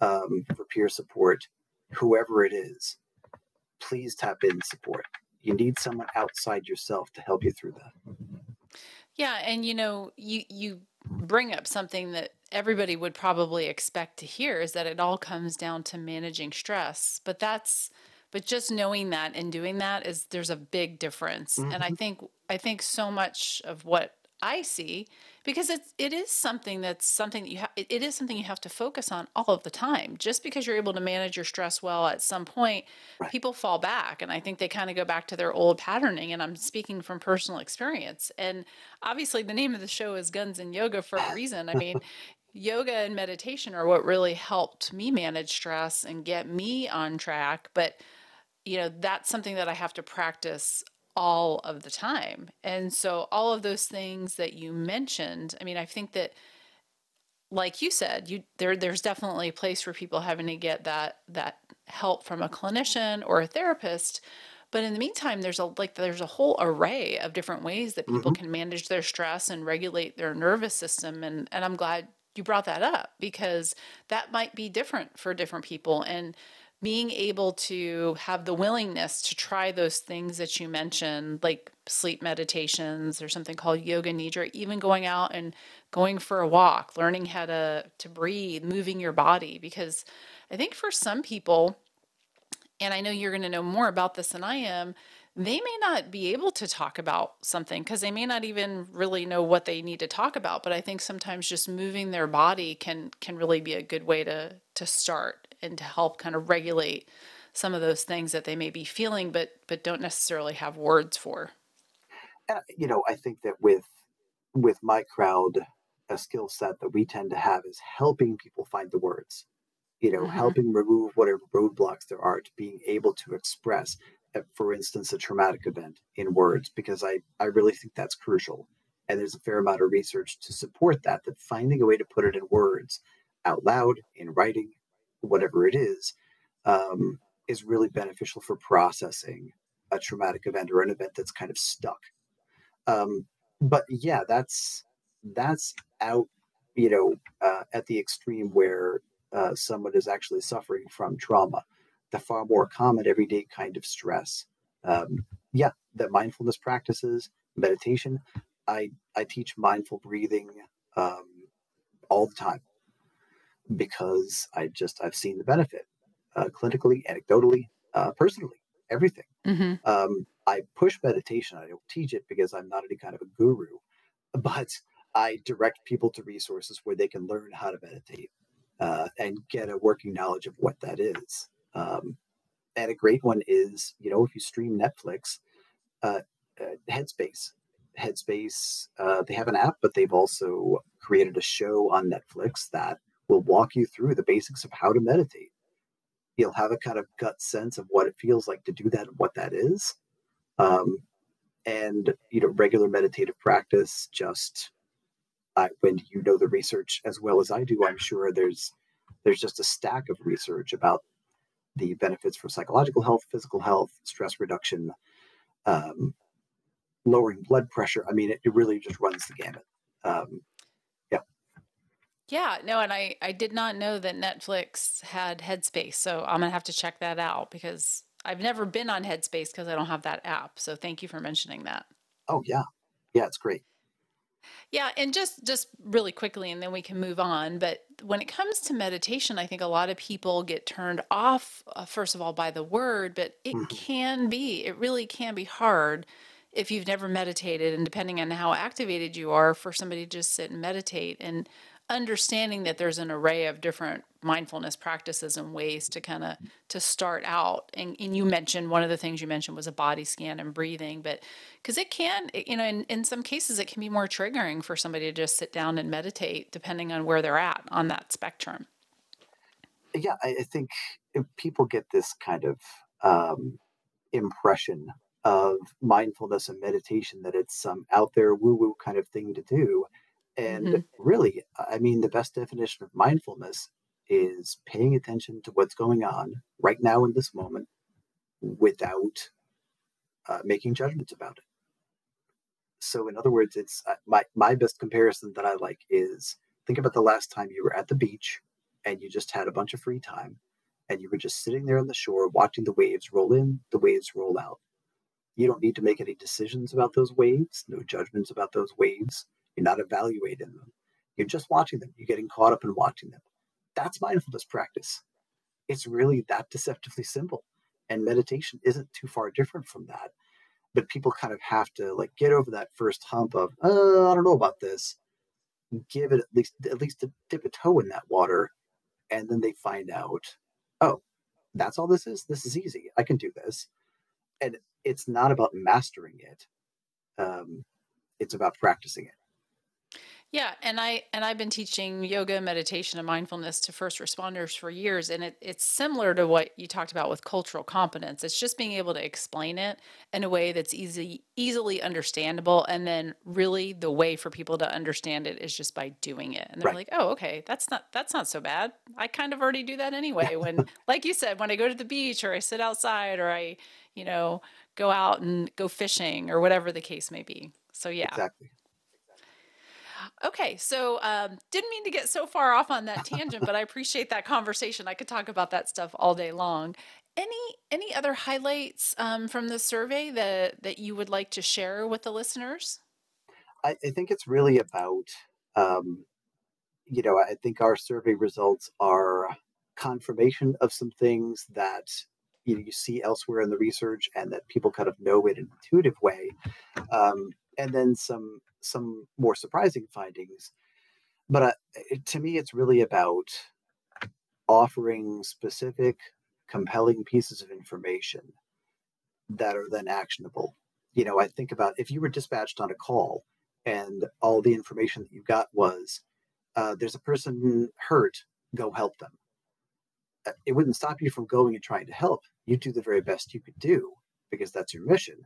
um, for peer support whoever it is please tap in support. You need someone outside yourself to help you through that Yeah, and you know, you you bring up something that everybody would probably expect to hear is that it all comes down to managing stress. But that's but just knowing that and doing that is there's a big difference. And I Mhm. think I think so much of what I see because it's it is something that's something that you have it, it is something you have to focus on all of the time. Just because you're able to manage your stress well at some point Right. people fall back and i think they kind of go back to their old patterning and i'm speaking from personal experience. And obviously the name of the show is guns and yoga for a reason. I mean yoga and meditation are what really helped me manage stress and get me on track but you know that's something that i have to practice all of the time. And so all of those things that you mentioned i mean i think that like you said you there there's definitely a place for people having to get that that help from a clinician or a therapist. But in the meantime there's a like there's a whole array of different ways that people hmm can manage their stress and regulate their nervous system. And and I'm glad you brought that up because that might be different for different people. And being able to have the willingness to try those things that you mentioned like sleep meditations or something called yoga nidra even going out and going for a walk learning how to to breathe moving your body because i think for some people and I know you're going to know more about this than I am, they may not be able to talk about something because they may not even really know what they need to talk about. But I think sometimes just moving their body can can really be a good way to to start and to help kind of regulate some of those things that they may be feeling but but don't necessarily have words for. And you know, I think that with with my crowd, a skill set that we tend to have is helping people find the words. You know, hmm helping remove whatever roadblocks there are to being able to express, uh, for instance, a traumatic event in words, because I I really think that's crucial. And there's a fair amount of research to support that. That finding a way to put it in words, out loud, in writing, whatever it is, um, is really beneficial for processing a traumatic event or an event that's kind of stuck. Um, but yeah that's that's out you know uh, at the extreme where uh, someone is actually suffering from trauma the far more common everyday kind of stress. Um, yeah that mindfulness practices meditation i i teach mindful breathing um, all the time because i just i've seen the benefit uh, clinically anecdotally uh, personally everything hmm um, I push meditation. I don't teach it because I'm not any kind of a guru, but I direct people to resources where they can learn how to meditate uh, and get a working knowledge of what that is. Um, and a great one is, you know, if you stream Netflix, uh, uh, Headspace. Headspace, uh, they have an app, but they've also created a show on Netflix that will walk you through the basics of how to meditate. You'll have a kind of gut sense of what it feels like to do that and what that is. Um, and you know regular meditative practice just I, when you know the research as well as i do i'm sure there's there's just a stack of research about the benefits for psychological health physical health stress reduction um, lowering blood pressure. I mean it, it really just runs the gamut. Um, Yeah, no, and I I did not know that Netflix had Headspace, so I'm gonna have to check that out because I've never been on Headspace because I don't have that app. So thank you for mentioning that. oh yeah yeah it's great Yeah, and just just really quickly, and then we can move on. But when it comes to meditation, I think a lot of people get turned off, uh, first of all, by the word, but it Mhm. can be, it really can be hard if you've never meditated, and depending on how activated you are, for somebody to just sit and meditate and understanding that there's an array of different mindfulness practices and ways to kind of to start out and, and you mentioned one of the things you mentioned was a body scan and breathing but because it can you know in, in some cases it can be more triggering for somebody to just sit down and meditate depending on where they're at on that spectrum yeah i, I think people get this kind of um, impression of mindfulness and meditation that it's some out there woo woo kind of thing to do. And hmm really, I mean, the best definition of mindfulness is paying attention to what's going on right now in this moment without uh, making judgments about it. So, in other words, it's uh, my, my best comparison that I like is think about the last time you were at the beach and you just had a bunch of free time and you were just sitting there on the shore watching the waves roll in, the waves roll out. You don't need to make any decisions about those waves, no judgments about those waves. You're not evaluating them. You're just watching them. You're getting caught up in watching them. That's mindfulness practice. It's really that deceptively simple. And meditation isn't too far different from that. But people kind of have to like get over that first hump of, uh, I don't know about this. give it at least at least to dip a toe in that water, and then they find out, oh, that's all this is. This is easy. I can do this, and it's not about mastering it. Um, it's about practicing it. Yeah, and I and I've been teaching yoga, meditation, and mindfulness to first responders for years, and it, it's similar to what you talked about with cultural competence. It's just being able to explain it in a way that's easy, easily understandable, and then really the way for people to understand it is just by doing it. And they're Right. like, "Oh, okay, that's not that's not so bad. I kind of already do that anyway." When, like you said, when I go to the beach or I sit outside or I, you know, go out and go fishing or whatever the case may be. So yeah. Exactly. Okay, so um, didn't mean to get so far off on that tangent, but I appreciate that conversation. I could talk about that stuff all day long. Any any other highlights um, from the survey that that you would like to share with the listeners? I, I think it's really about, um, you know, I think our survey results are confirmation of some things that you know you see elsewhere in the research and that people kind of know in an intuitive way, um, and then some some more surprising findings. But uh, to me, it's really about offering specific, compelling pieces of information that are then actionable. You know, I think about if you were dispatched on a call and all the information that you got was uh, there's a person hurt, go help them. Uh, It wouldn't stop you from going and trying to help. You'd do the very best you could do because that's your mission.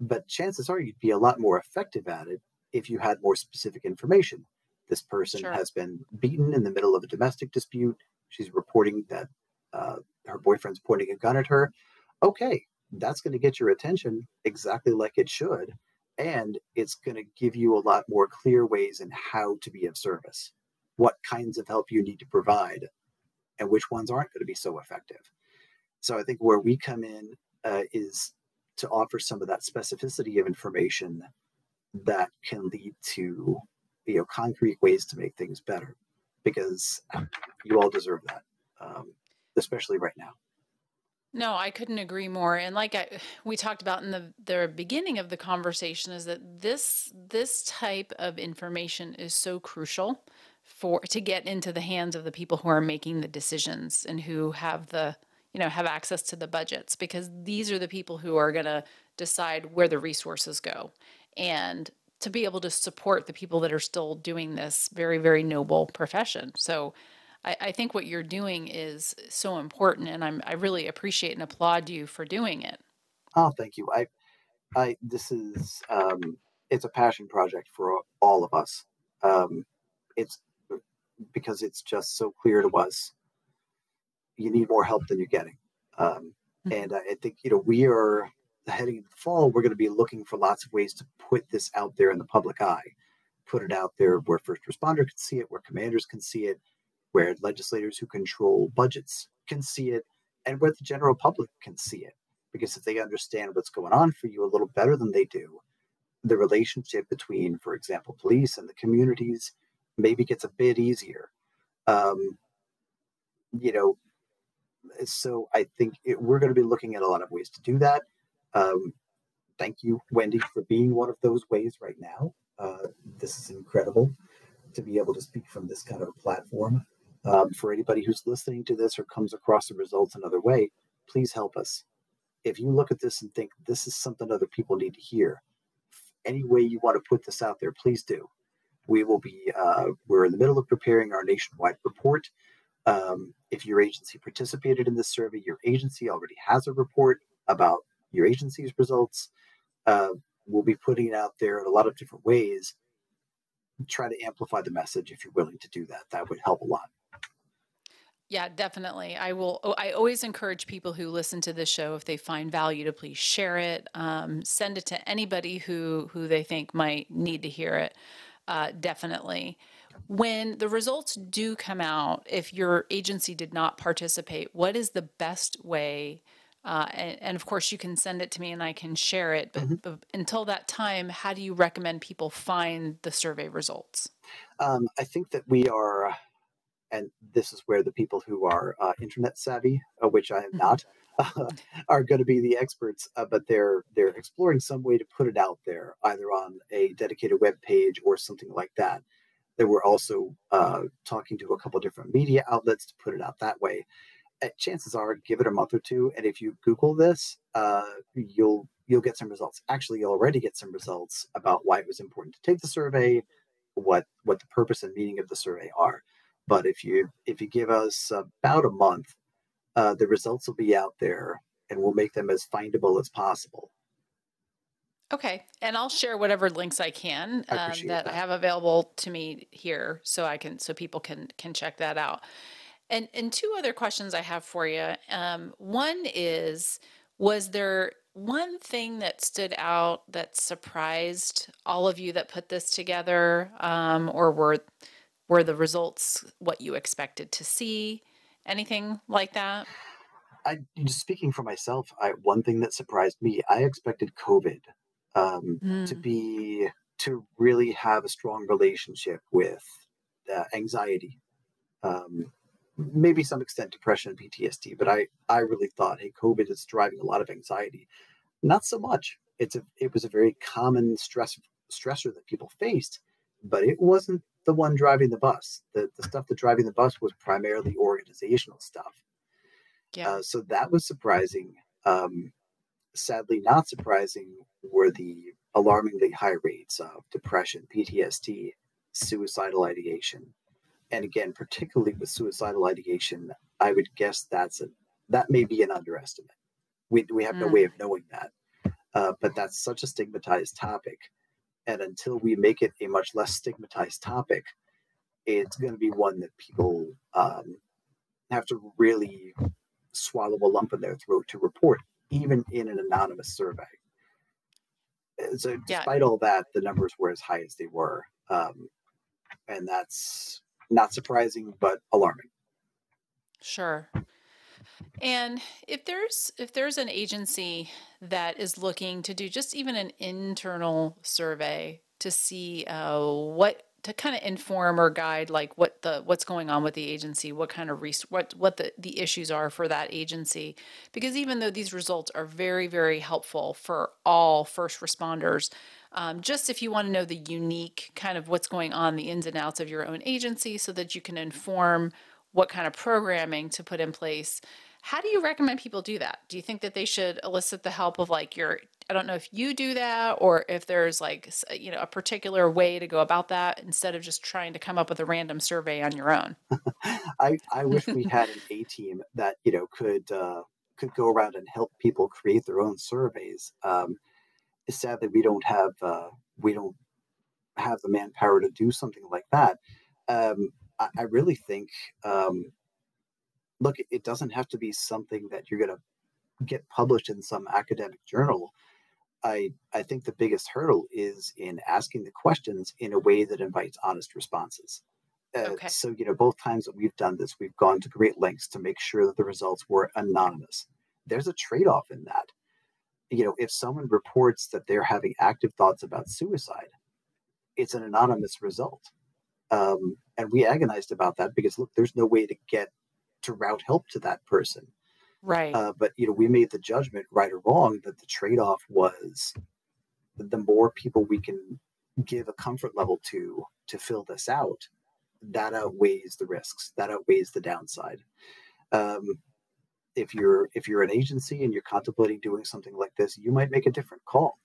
But chances are you'd be a lot more effective at it if you had more specific information. This person Sure. has been beaten in the middle of a domestic dispute. She's reporting that uh, her boyfriend's pointing a gun at her. Okay, that's going to get your attention exactly like it should. And it's going to give you a lot more clear ways in how to be of service, what kinds of help you need to provide, and which ones aren't going to be so effective. So I think where we come in uh, is to offer some of that specificity of information that can lead to you know concrete ways to make things better because you all deserve that um, especially right now No, I couldn't agree more. And like I, we talked about in the the beginning of the conversation, is that this this type of information is so crucial for to get into the hands of the people who are making the decisions and who have the you know have access to the budgets because these are the people who are going to decide where the resources go. And to be able to support the people that are still doing this very very noble profession. So I, I think what you're doing is so important, and I'm I really appreciate and applaud you for doing it. oh thank you. I i this is um it's a passion project for all of us. Um it's because it's just so clear to us you need more help than you're getting. Um Mhm. and i think you know we are heading into the fall we're going to be looking for lots of ways to put this out there in the public eye. Put it out there where first responder can see it where commanders can see it where legislators who control budgets can see it and where the general public can see it. Because if they understand what's going on for you a little better than they do the relationship between for example police and the communities maybe gets a bit easier. Um, you know so i think it, we're going to be looking at a lot of ways to do that. Um, thank you wendy for being one of those ways right now. Uh, this is incredible to be able to speak from this kind of a platform. Um, for anybody who's listening to this or comes across the results another way please help us. If you look at this and think this is something other people need to hear any way you want to put this out there please do. We will be uh, we're in the middle of preparing our nationwide report. Um, if your agency participated in this survey your agency already has a report about your agency's results uh, we'll be putting it out there in a lot of different ways try to amplify the message if you're willing to do that that would help a lot Yeah, definitely. I will. oh, I always encourage people who listen to this show if they find value to please share it, um, send it to anybody who who they think might need to hear it. Uh, definitely. When the results do come out, if your agency did not participate, what is the best way? Uh, and, and of course, you can send it to me and I can share it. But, but until that time, how do you recommend people find the survey results? Um, I think that we are, and this is where the people who are uh, internet savvy, uh, which I am Mhm. not, are going to be the experts. Uh, but they're they're exploring some way to put it out there, either on a dedicated web page or something like that. They were also uh, talking to a couple different media outlets to put it out that way. Uh, chances are, give it a month or two, and if you Google this, uh, you'll you'll get some results. Actually, you'll already get some results about why it was important to take the survey, what what the purpose and meaning of the survey are. But if you if you give us about a month, uh, the results will be out there, and we'll make them as findable as possible. Okay, and I'll share whatever links I can I um, appreciate that I have available to me here, so I can so people can can check that out. And and two other questions I have for you. Um, one is, was there one thing that stood out that surprised all of you that put this together, um, or were were the results what you expected to see? Anything like that? I just speaking for myself, I one thing that surprised me, I expected COVID um, to Mm, be to really have a strong relationship with uh, anxiety, um, maybe some extent depression and PTSD. But I I really thought, hey, COVID is driving a lot of anxiety. Not so much. It's a it was a very common stress stressor that people faced, but it wasn't the one driving the bus. The the stuff that driving the bus was primarily organizational stuff yeah. uh, so that was surprising. Um, sadly, not surprising were the alarmingly high rates of depression, PTSD, suicidal ideation, and again, particularly with suicidal ideation, I would guess that's a that may be an underestimate. We we have no way Mm, of knowing that, uh, but that's such a stigmatized topic, and until we make it a much less stigmatized topic, it's going to be one that people um, have to really swallow a lump in their throat to report, even in an anonymous survey. So, yeah. despite all that, the numbers were as high as they were. Um, and that's not surprising, but alarming. Sure. And if there's if there's an agency that is looking to do just even an internal survey to see uh, what to kind of inform or guide like what the what's going on with the agency, what kind of res- what what the the issues are for that agency, because even though these results are very very helpful for all first responders, um, just if you want to know the unique kind of what's going on, the ins and outs of your own agency, so that you can inform what kind of programming to put in place. How do you recommend people do that? Do you think that they should elicit the help of like your, I don't know if you do that or if there's like, you know, a particular way to go about that instead of just trying to come up with a random survey on your own? I, I wish we had an A team that you know could uh, could go around and help people create their own surveys. Um, sadly, we don't have uh, we don't have the manpower to do something like that. Um, I, I really think um, look, it it doesn't have to be something that you're going to get published in some academic journal. I I think the biggest hurdle is in asking the questions in a way that invites honest responses. Uh, Okay. so you know, both times that we've done this, we've gone to great lengths to make sure that the results were anonymous. There's a trade-off in that. You know, if someone reports that they're having active thoughts about suicide, it's an anonymous result. Um, and we agonized about that because look, there's no way to get to route help to that person. Right. Uh, but you know, we made the judgment, right or wrong, that the trade-off was the more people we can give a comfort level to to fill this out, that outweighs the risks. That outweighs the downside. Um, if you're if you're an agency and you're contemplating doing something like this, you might make a different call.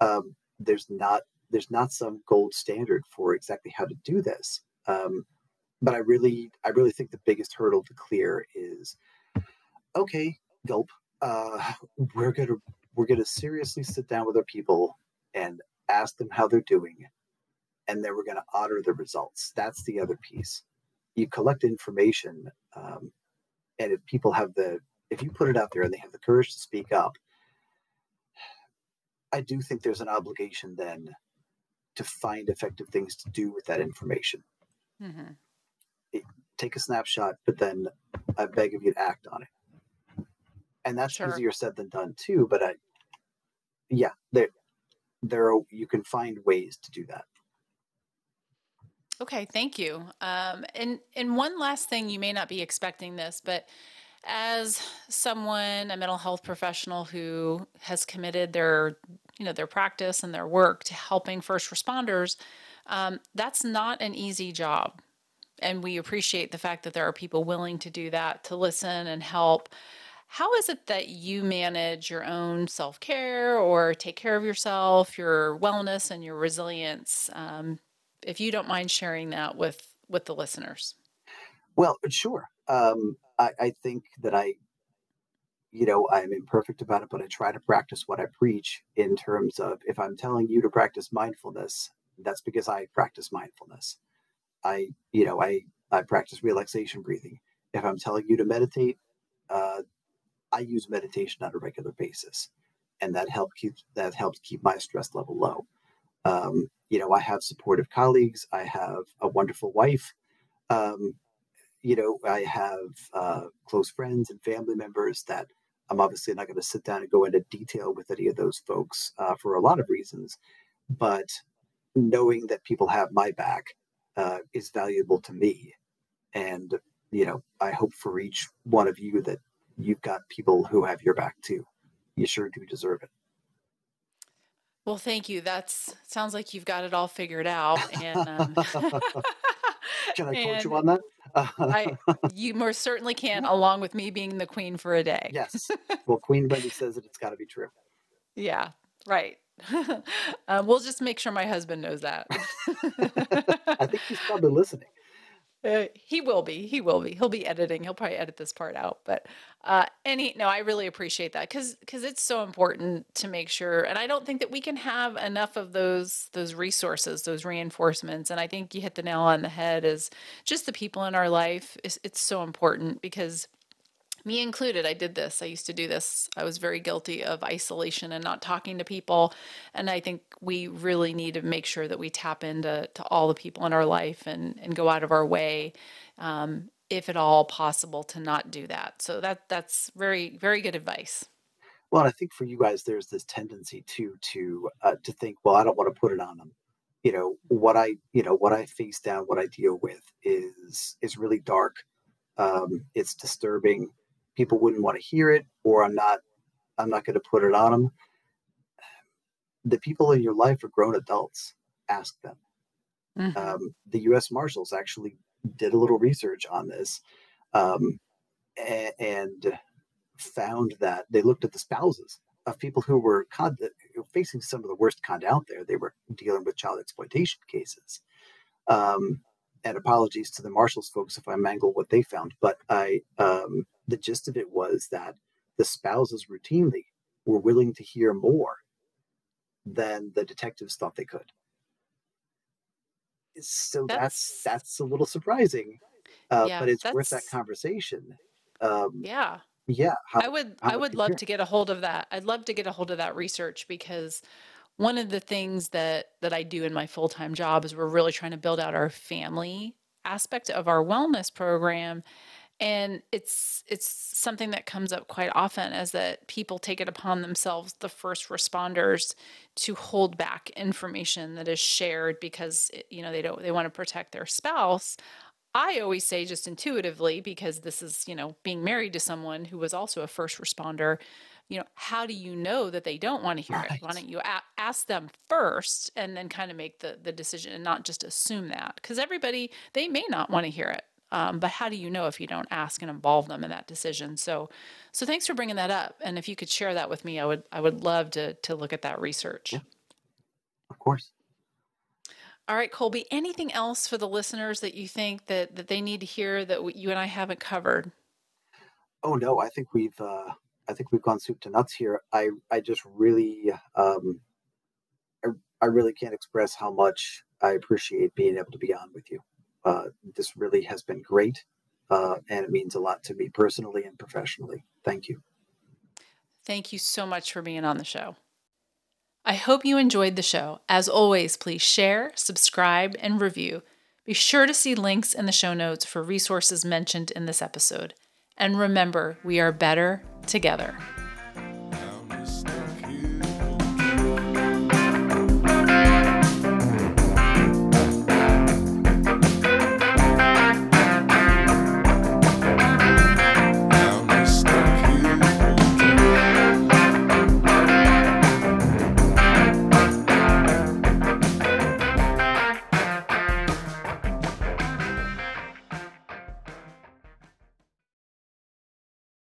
Um, there's not there's not some gold standard for exactly how to do this. Um, but I really I really think the biggest hurdle to clear is okay, gulp. Uh, we're gonna we're gonna seriously sit down with our people and ask them how they're doing, and then we're gonna honor the results. That's the other piece. You collect information, um, and if people have the if you put it out there and they have the courage to speak up, I do think there's an obligation then to find effective things to do with that information. hmm It- take a snapshot, but then I beg of you to act on it. And that's Sure. easier said than done too. But I, yeah, there, there are, you can find ways to do that. Okay, thank you. Um, and and one last thing, you may not be expecting this, but as someone, a mental health professional who has committed their, you know, their practice and their work to helping first responders, Um, that's not an easy job. And we appreciate the fact that there are people willing to do that, to listen and help. How is it that you manage your own self care or take care of yourself, your wellness, and your resilience? Um, if you don't mind sharing that with with the listeners. Well, sure. Um, I, I think that I, you know, I'm imperfect about it, but I try to practice what I preach in terms of if I'm telling you to practice mindfulness, that's because I practice mindfulness. I, you know, I I practice relaxation breathing. If I'm telling you to meditate, uh, I use meditation on a regular basis, and that help keep that helps keep my stress level low. Um, you know, I have supportive colleagues. I have a wonderful wife. Um, you know, I have uh, close friends and family members that I'm obviously not going to sit down and go into detail with any of those folks uh, for a lot of reasons. But knowing that people have my back uh, is valuable to me. And, you know, I hope for each one of you that you've got people who have your back too. You sure do deserve it. Well, thank you. That's sounds like you've got it all figured out. And um, can I coach you on that? I, you most certainly can, along with me being the queen for a day. yes. Well, Queen Wendy says that it's got to be true. Yeah. Right. um, we'll just make sure my husband knows that. I think he's probably listening. Uh, he will be. He will be. He'll be editing. He'll probably edit this part out. But uh, any no, I really appreciate that because because it's so important to make sure. And I don't think that we can have enough of those those resources, those reinforcements. And I think you hit the nail on the head. Is just the people in our life. It's, it's so important because me included, I did this. I used to do this. I was very guilty of isolation and not talking to people. And I think we really need to make sure that we tap into to all the people in our life and, and go out of our way, um, if at all possible, to not do that. So that that's very very good advice. Well, I think for you guys, there's this tendency too to uh, to think, well, I don't want to put it on them. You know what I you know what I face down, what I deal with is is really dark. Um, it's disturbing people wouldn't want to hear it or i'm not i'm not going to put it on them the people in your life are grown adults ask them mm-hmm. um, the u.s marshals actually did a little research on this um, and, and found that they looked at the spouses of people who were con- facing some of the worst con out there. They were dealing with child exploitation cases. Um, and apologies to the Marshals folks if I mangle what they found, but I um, the gist of it was that the spouses routinely were willing to hear more than the detectives thought they could. So that's that's, that's a little surprising, uh, yeah, but it's worth that conversation. Um, yeah, yeah. How, I would I would love hear? to get a hold of that. I'd love to get a hold of that research because one of the things that that I do in my full-time job is we're really trying to build out our family aspect of our wellness program and it's it's something that comes up quite often as that people take it upon themselves the first responders to hold back information that is shared because eh, you know they don't they want to protect their spouse I always say just intuitively because this is, you know, being married to someone who was also a first responder, you know, how do you know that they don't want to hear right. it? Why don't you a- ask them first and then kind of make the the decision and not just assume that because everybody they may not want to hear it. Um, but how do you know if you don't ask and involve them in that decision? So, so thanks for bringing that up. And if you could share that with me, I would I would love to to look at that research. Yeah. Of course. All right, Colby. Anything else for the listeners that you think that that they need to hear that you and I haven't covered? Oh no, I think we've uh, I think we've gone soup to nuts here. I I just really um, I, I really can't express how much I appreciate being able to be on with you. Uh, this really has been great, uh, and it means a lot to me personally and professionally. Thank you. Thank you so much for being on the show. I hope you enjoyed the show. As always, please share, subscribe, and review. Be sure to see links in the show notes for resources mentioned in this episode. And remember, we are better together.